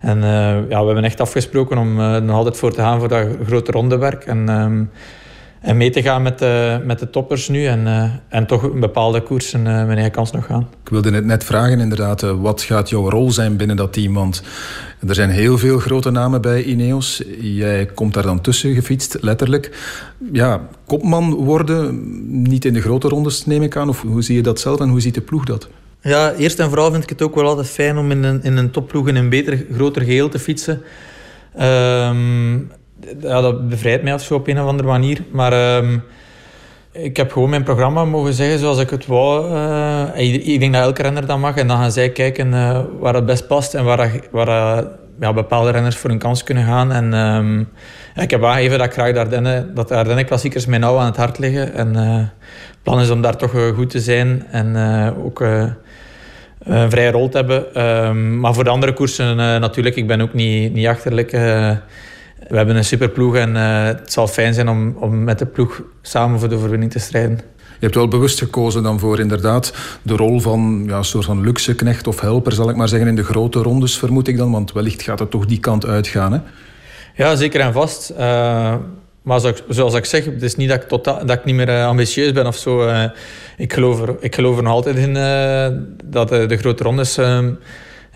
en ja, we hebben echt afgesproken om nog altijd voor te gaan voor dat grote rondewerk. En, ehm, en mee te gaan met de, met de toppers nu en, uh, en toch een bepaalde koersen uh, mijn eigen kans nog gaan. Ik wilde het net vragen inderdaad, uh, wat gaat jouw rol zijn binnen dat team? Want er zijn heel veel grote namen bij Ineos. Jij komt daar dan tussen gefietst, letterlijk. Ja, kopman worden, niet in de grote rondes neem ik aan. Of hoe zie je dat zelf en hoe ziet de ploeg dat? Ja, eerst en vooral vind ik het ook wel altijd fijn om in een, in een topploeg in een beter, groter geheel te fietsen. Um, ja, dat bevrijdt mij zo op een of andere manier. Maar uh, ik heb gewoon mijn programma mogen zeggen zoals ik het wou. Uh, ik denk dat elke renner dat mag. En dan gaan zij kijken uh, waar het best past en waar, waar ja, bepaalde renners voor een kans kunnen gaan. En um, ik heb aangegeven dat ik graag de Ardennen, dat de Ardennen klassiekers mij nauw aan het hart liggen. En het plan is om daar toch goed te zijn en ook een vrije rol te hebben. Um, maar voor de andere koersen natuurlijk, ik ben ook niet, niet achterlijk. We hebben een superploeg en uh, het zal fijn zijn om, om met de ploeg samen voor de overwinning te strijden. Je hebt wel bewust gekozen dan voor inderdaad de rol van ja, een soort van luxe knecht of helper, zal ik maar zeggen, in de grote rondes, vermoed ik dan. Want wellicht gaat het toch die kant uitgaan, hè? Ja, zeker en vast. Uh, maar zoals, zoals ik zeg, het is niet dat ik, totaal, dat ik niet meer uh, ambitieus ben of zo. Uh, ik, geloof er, ik geloof er nog altijd in dat de grote rondes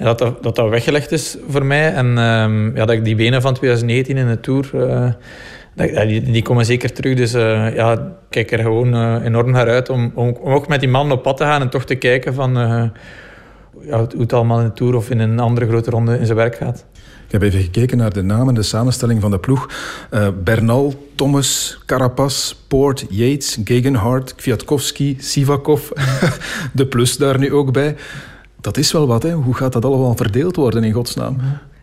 ehm, dat, dat, dat, weggelegd is voor mij. En um, ja, dat ik die benen van 2019 in de Tour... Uh, dat, die, die, komen zeker terug. Dus uh, ja, ik kijk er gewoon uh, enorm naar uit om, om, om, ook met die man op pad te gaan en toch te kijken van, ja, hoe het allemaal in de Tour of in een andere grote ronde in zijn werk gaat. Ik heb even gekeken naar de namen, de samenstelling van de ploeg. Bernal, Thomas, Carapaz, Poort, Yates, Gegenhardt, Kwiatkowski, Sivakov. *laughs* de plus daar nu ook bij. Dat is wel wat, hè? Hoe gaat dat allemaal verdeeld worden in godsnaam?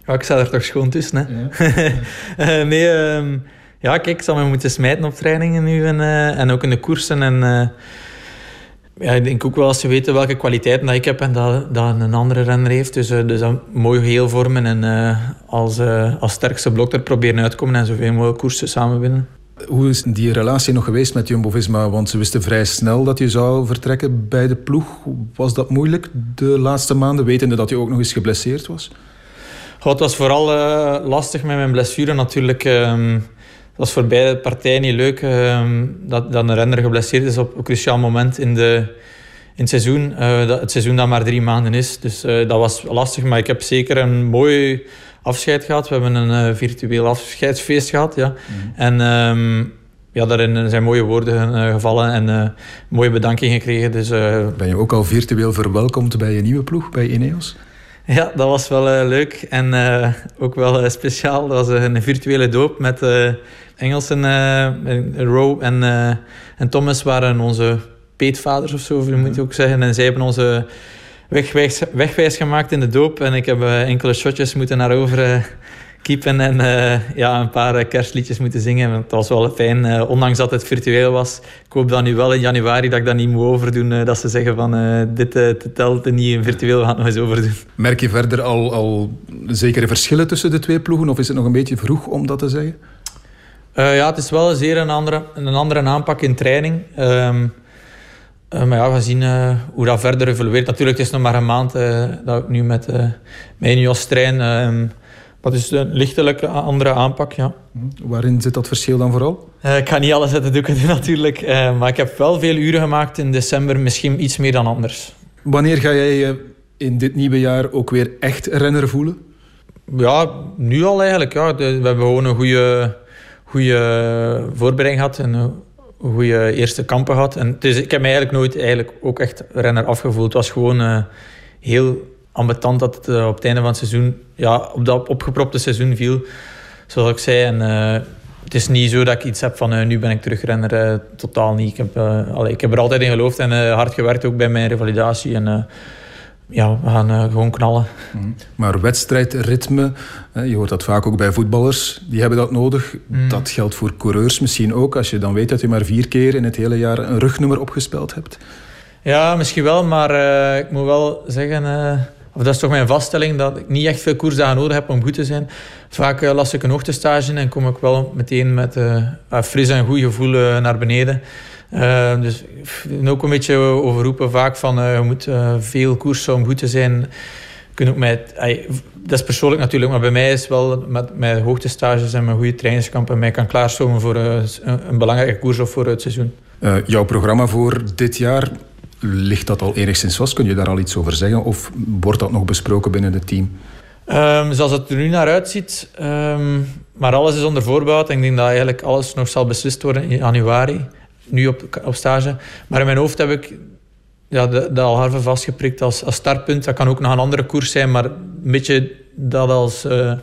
Ja, ik sta er toch schoon tussen, hè? Ja. uh, *laughs* nee, uh, ja, kijk, ik zal me moeten smijten op trainingen nu en, uh, en ook in de koersen. En, eh, ja, ik denk ook wel als ze weten welke kwaliteiten dat ik heb en dat, dat een andere renner heeft. Dus, dus dat mooi geheel vormen en als, als sterkste blok er proberen uitkomen en zoveel mogelijk koersen samen winnen. Hoe is die relatie nog geweest met Jumbo-Visma? Want ze wisten vrij snel dat je zou vertrekken bij de ploeg. Was dat moeilijk de laatste maanden, wetende dat je ook nog eens geblesseerd was? Goh, het was vooral uh, lastig met mijn blessure natuurlijk. Het was voor beide partijen niet leuk um, dat, een renner geblesseerd is op een cruciaal moment in, de, in het seizoen. Uh, dat, het seizoen dat maar drie maanden is. Dus uh, dat was lastig, maar ik heb zeker een mooi afscheid gehad. We hebben een uh, virtueel afscheidsfeest gehad. Ja. Mm. En um, ja, daarin zijn mooie woorden uh, gevallen en uh, mooie bedanking gekregen. Dus, ben je ook al virtueel verwelkomd bij je nieuwe ploeg, bij Ineos? Ja, dat was wel uh, leuk en uh, ook wel uh, speciaal. Dat was een virtuele doop met Engelsen, Rowe en, en Thomas waren onze peetvaders of zo, moet je ook zeggen. En zij hebben onze wegwijs, wegwijs gemaakt in de doop. En ik heb enkele shotjes moeten naar over kiepen en uh, ja, een paar kerstliedjes moeten zingen. Het was wel fijn, uh, ondanks dat het virtueel was. Ik hoop dan nu wel in januari dat ik dat niet moet overdoen. Uh, dat ze zeggen van dit telt niet in virtueel, we gaan het nog eens overdoen. Merk je verder al, al zekere verschillen tussen de twee ploegen? Of is het nog een beetje vroeg om dat te zeggen? ja, het is wel zeer een andere, een andere aanpak in training. Um, maar ja, we zien hoe dat verder evolueert. Natuurlijk, het is nog maar een maand dat ik nu met mijn Jos train. Ehm, dat is een lichtelijke andere aanpak, ja. Waarin zit dat verschil dan vooral? Uh, ik ga niet alles uit de doeken doen *laughs* natuurlijk. Uh, maar ik heb wel veel uren gemaakt in december. Misschien iets meer dan anders. Wanneer ga jij je in dit nieuwe jaar ook weer echt renner voelen? Ja, nu al eigenlijk. Ja. we hebben gewoon een goede, goede voorbereiding gehad. En goede eerste kampen gehad. En dus ik heb me eigenlijk nooit eigenlijk ook echt renner afgevoeld. Het was gewoon uh, heel ambetant dat het op het einde van het seizoen ja, op dat opgepropte seizoen viel. Zoals ik zei. En, uh, het is niet zo dat ik iets heb van nu ben ik terugrenner. Totaal niet. Ik heb, ik heb er altijd in geloofd en hard gewerkt ook bij mijn revalidatie. En ja, we gaan gewoon knallen. Mm. Maar wedstrijdritme, je hoort dat vaak ook bij voetballers, die hebben dat nodig. Mm. Dat geldt voor coureurs misschien ook, als je dan weet dat je maar vier keer in het hele jaar een rugnummer opgespeld hebt. Ja, misschien wel, maar ik moet wel zeggen of dat is toch mijn vaststelling, dat ik niet echt veel koersdagen nodig heb om goed te zijn. Vaak las ik een ochtendstage en kom ik wel meteen met uh, fris en goed gevoel naar beneden. Dus ook een beetje overroepen vaak van je moet veel koersen om goed te zijn. Kun ook met, dat is persoonlijk natuurlijk, maar bij mij is wel met mijn hoogtestages en mijn goede trainingskampen mij kan klaarstomen voor een, een belangrijke koers of voor het seizoen. jouw programma voor dit jaar, Ligt dat al enigszins vast? Kun je daar al iets over zeggen? Of wordt dat nog besproken binnen het team? Um, zoals het er nu naar uitziet. Um, maar alles is onder voorbouw. Ik denk dat eigenlijk alles nog zal beslist worden in januari. Nu op, op stage. Maar in mijn hoofd heb ik ja, de, de Algarve vastgeprikt als, als startpunt. Dat kan ook nog een andere koers zijn. Maar een beetje dat als, uh,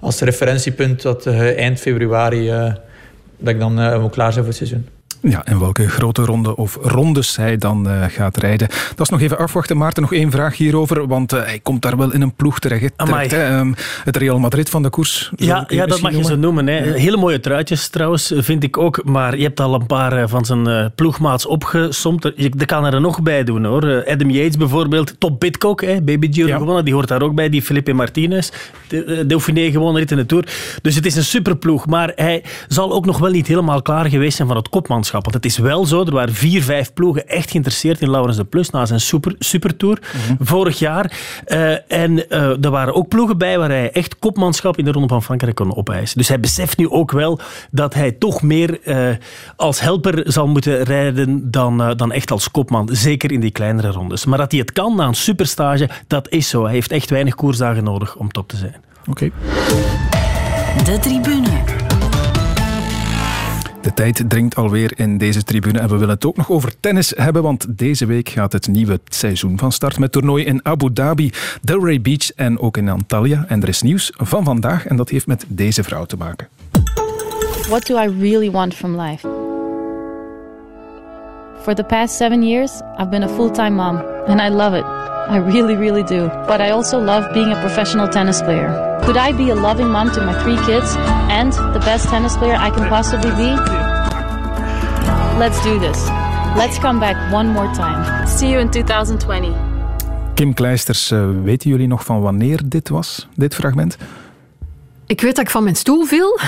als referentiepunt. Dat uh, eind februari uh, dat ik dan moet klaar zijn voor het seizoen. Ja, en welke grote ronde of rondes hij dan uh, gaat rijden. Dat is nog even afwachten. Maarten, nog één vraag hierover, want uh, hij komt daar wel in een ploeg terecht. terecht um, het Real Madrid van de koers. Ja, ja dat mag je zo noemen. Hè. Hele mooie truitjes trouwens, vind ik ook. Maar je hebt al een paar uh, van zijn ploegmaats opgesomd. Je kan er nog bij doen hoor. Adam Yates bijvoorbeeld, Top Pitcock, hè, Baby Giro ja. gewonnen. Die hoort daar ook bij. Die Felipe Martinez, Dauphiné gewonnen, rit in de Tour. Dus het is een superploeg. Maar hij zal ook nog wel niet helemaal klaar geweest zijn van het want het is wel zo, er waren vier, vijf ploegen echt geïnteresseerd in Laurens de Plus na zijn super, supertour mm -hmm. vorig jaar. Uh, en uh, er waren ook ploegen bij waar hij echt kopmanschap in de Ronde van Frankrijk kon opeisen. Dus hij beseft nu ook wel dat hij toch meer uh, als helper zal moeten rijden dan, dan echt als kopman. Zeker in die kleinere rondes. Maar dat hij het kan na een superstage, dat is zo. Hij heeft echt weinig koersdagen nodig om top te zijn. Oké. Okay. De tribune. De tijd dringt alweer in deze tribune en we willen het ook nog over tennis hebben, want deze week gaat het nieuwe seizoen van start met toernooi in Abu Dhabi, Delray Beach en ook in Antalya. En er is nieuws van vandaag en dat heeft met deze vrouw te maken. What do I really want from life? For the past seven years, I've been a full-time mom and I love it. I really, really do. But I also love being a professional tennis player. Could I be a loving mom to my three kids and the best tennis player I can possibly be? Let's do this. Let's come back one more time. See you in 2020. Kim Kleisters, uh, weten jullie nog van wanneer dit was, dit fragment? Ik weet dat ik van mijn stoel viel. *laughs*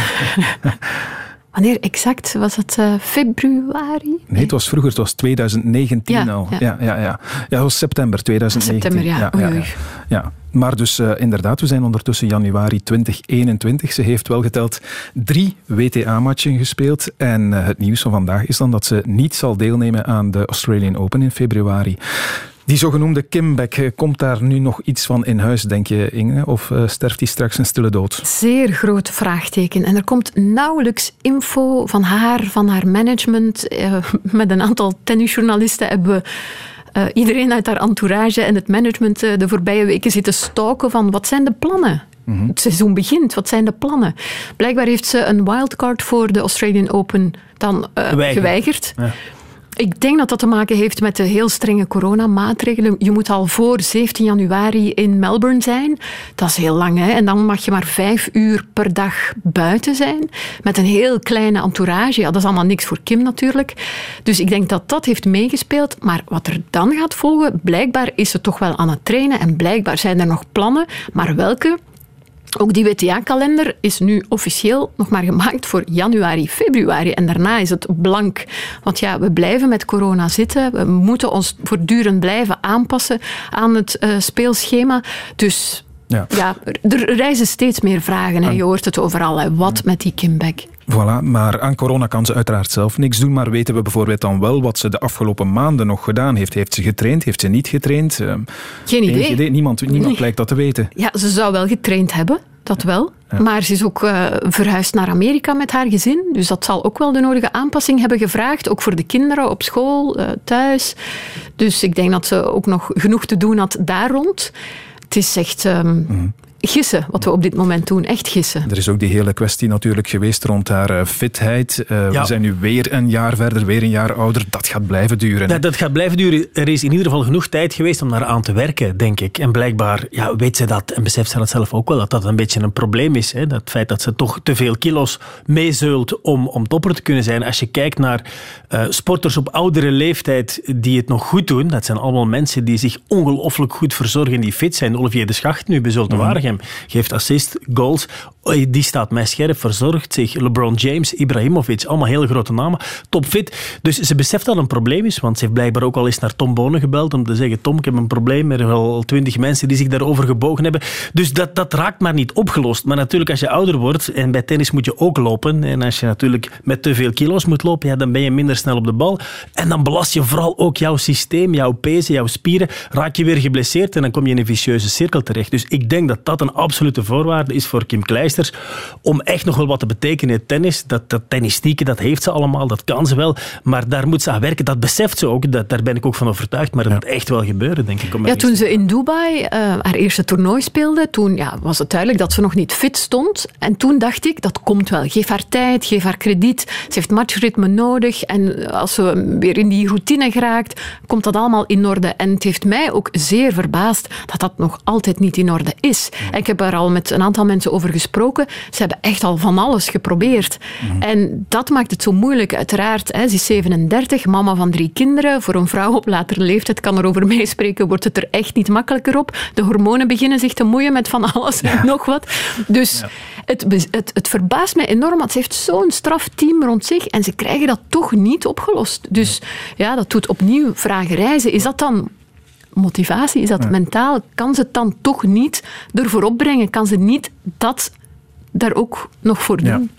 Wanneer exact? Was het uh, februari? Nee, het was vroeger. Het was 2019 ja, al. Ja. Ja, ja, ja. ja, het was september 2019. September, ja. ja, ja, ja. Maar dus uh, inderdaad, we zijn ondertussen januari 2021. Ze heeft wel geteld drie WTA-matchen gespeeld. En uh, het nieuws van vandaag is dan dat ze niet zal deelnemen aan de Australian Open in februari. Die zogenoemde comeback, eh, komt daar nu nog iets van in huis, denk je, Inge? Of uh, sterft die straks een stille dood? Zeer groot vraagteken. En er komt nauwelijks info van haar, van haar management. Uh, met een aantal tennisjournalisten hebben we uh, iedereen uit haar entourage en het management de voorbije weken zitten stalken van wat zijn de plannen? Mm-hmm. Het seizoen begint, wat zijn de plannen? Blijkbaar heeft ze een wildcard voor de Australian Open dan geweigerd. Ja. Ik denk dat dat te maken heeft met de heel strenge coronamaatregelen. Je moet al voor 17 januari in Melbourne zijn. Dat is heel lang, hè? En dan mag je maar vijf uur per dag buiten zijn. Met een heel kleine entourage. Ja, dat is allemaal niks voor Kim natuurlijk. Dus ik denk dat dat heeft meegespeeld. Maar wat er dan gaat volgen, blijkbaar is ze toch wel aan het trainen. En blijkbaar zijn er nog plannen. Maar welke? Ook die WTA-kalender is nu officieel nog maar gemaakt voor januari, februari. En daarna is het blank. Want ja, we blijven met corona zitten. We moeten ons voortdurend blijven aanpassen aan het uh, speelschema. Dus ja. ja. er reizen steeds meer vragen. Hè. Je hoort het overal. Hè. Wat met die comeback? Voilà, maar aan corona kan ze uiteraard zelf niks doen. Maar weten we bijvoorbeeld dan wel wat ze de afgelopen maanden nog gedaan heeft? Heeft ze getraind? Heeft ze niet getraind? Uh, Geen idee. idee. Niemand, niemand lijkt dat te weten. Ja, ze zou wel getraind hebben. Dat wel. Maar ze is ook uh, verhuisd naar Amerika met haar gezin. Dus dat zal ook wel de nodige aanpassing hebben gevraagd. Ook voor de kinderen op school, uh, thuis. Dus ik denk dat ze ook nog genoeg te doen had daar rond. Het is echt um, mm gissen wat we op dit moment doen. Echt gissen. Er is ook die hele kwestie natuurlijk geweest rond haar eh, fitheid. Uh, We zijn nu weer een jaar verder, weer een jaar ouder. Dat gaat blijven duren. Dat, dat, gaat blijven duren. Er is in ieder geval genoeg tijd geweest om daar aan te werken, denk ik. En blijkbaar ja, weet ze dat en beseft ze dat zelf ook wel, dat dat een beetje een probleem is. Hè? Dat feit dat ze toch te veel kilo's meezeult om, om topper te kunnen zijn. Als je kijkt naar uh, sporters op oudere leeftijd die het nog goed doen, dat zijn allemaal mensen die zich ongelooflijk goed verzorgen, die fit zijn. Olivier de Schacht nu bij Zulte mm geeft assist, goals. Die staat mij scherp, verzorgt zich. LeBron James, Ibrahimovic, allemaal hele grote namen. Topfit. Dus ze beseft dat een probleem is, want ze heeft blijkbaar ook al eens naar Tom Bonen gebeld om te zeggen, Tom, ik heb een probleem. Er zijn al twintig mensen die zich daarover gebogen hebben. Dus dat, dat raakt maar niet opgelost. Maar natuurlijk, als je ouder wordt, en bij tennis moet je ook lopen, en als je natuurlijk met te veel kilo's moet lopen, ja, dan ben je minder snel op de bal. En dan belast je vooral ook jouw systeem, jouw pezen, jouw spieren. Raak je weer geblesseerd en dan kom je in een vicieuze cirkel terecht. Dus ik denk dat dat een absolute voorwaarde is voor Kim Om echt nog wel wat te betekenen in tennis. Dat, dat tennistieke, dat heeft ze allemaal, dat kan ze wel. Maar daar moet ze aan werken. Dat beseft ze ook. Dat, daar ben ik ook van overtuigd. Maar dat moet echt wel gebeuren, denk ik. ja, toen ze in Dubai uh, haar eerste toernooi speelde, toen ja, was het duidelijk dat ze nog niet fit stond. En toen dacht ik, dat komt wel. Geef haar tijd, geef haar krediet. Ze heeft matchritme nodig. En als ze weer in die routine geraakt, komt dat allemaal in orde. En het heeft mij ook zeer verbaasd dat dat nog altijd niet in orde is. En ik heb er al met een aantal mensen over gesproken. Ze hebben echt al van alles geprobeerd. Mhm. En dat maakt het zo moeilijk. Uiteraard, hè, ze is 37, mama van drie kinderen. Voor een vrouw op latere leeftijd kan erover *laughs* meespreken, wordt het er echt niet makkelijker op. De hormonen beginnen zich te moeien met van alles en nog wat. Dus het, het, het verbaast mij enorm, want ze heeft zo'n straf team rond zich en ze krijgen dat toch niet opgelost. Dus ja, dat doet opnieuw vragen reizen. Is dat dan motivatie? Is dat mentaal? Kan ze het dan toch niet ervoor opbrengen? Kan ze niet dat daar ook nog voor doen?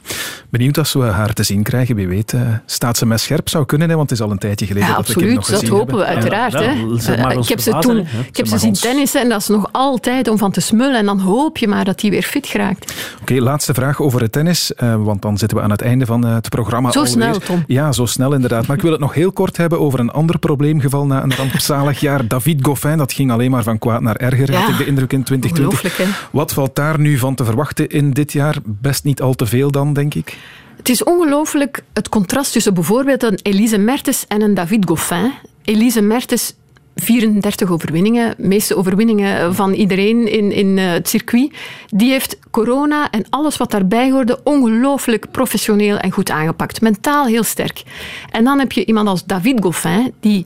Benieuwd als we haar te zien krijgen. Wie weet, uh, staat ze met scherp zou kunnen, hè, want het is al een tijdje geleden ja, dat absoluut, we nog dat hopen we uiteraard. hè. Uh, ik heb ze toen ik heb ze zien tennissen en dat is nog altijd om van te smullen. En dan hoop je maar dat die weer fit geraakt. Oké, laatste vraag over het tennis, uh, want dan zitten we aan het einde van het programma Zo alweer. snel, Tom. Ja, zo snel inderdaad. Maar ik wil het nog heel kort hebben over een ander probleemgeval na een rampzalig *laughs* jaar. David Goffin, dat ging alleen maar van kwaad naar erger, ja, had ik de indruk in 2020. Wat valt daar nu van te verwachten in dit jaar? Best niet al te veel dan, denk ik. Het is ongelooflijk het contrast tussen bijvoorbeeld een Elise Mertens en een David Goffin. Elise Mertens 34 overwinningen, meeste overwinningen van iedereen in, in eh, het circuit. Die heeft corona en alles wat daarbij hoorde ongelooflijk professioneel en goed aangepakt. Mentaal heel sterk. En dan heb je iemand als David Goffin, die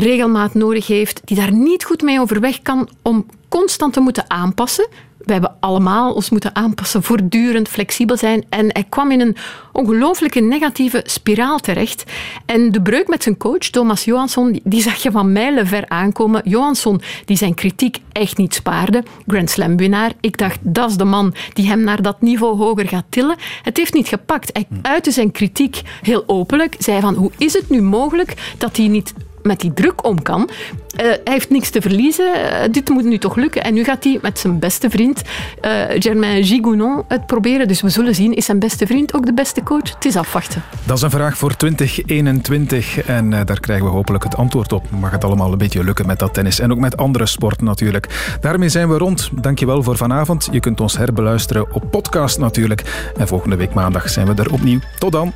regelmaat nodig heeft, die daar niet goed mee overweg kan om constant te moeten aanpassen we hebben allemaal ons moeten aanpassen, voortdurend flexibel zijn. En hij kwam in een ongelooflijke negatieve spiraal terecht. En de breuk met zijn coach, Thomas Johansson, die zag je van mijlen ver aankomen. Johansson, die zijn kritiek echt niet spaarde. Grand Slam winnaar. Ik dacht, dat is de man die hem naar dat niveau hoger gaat tillen. Het heeft niet gepakt. Hij uitte zijn kritiek heel openlijk. Zei van, hoe is het nu mogelijk dat hij niet met die druk om kan. Uh, hij heeft niks te verliezen. Uh, dit moet nu toch lukken. En nu gaat hij met zijn beste vriend, uh, Germain Gigounon, het proberen. Dus we zullen zien, is zijn beste vriend ook de beste coach? Het is afwachten. Dat is een vraag voor 2021 en daar krijgen we hopelijk het antwoord op. Mag het allemaal een beetje lukken met dat tennis en ook met andere sporten natuurlijk. Daarmee zijn we rond. Dankjewel voor vanavond. Je kunt ons herbeluisteren op podcast natuurlijk. En volgende week maandag zijn we er opnieuw. Tot dan.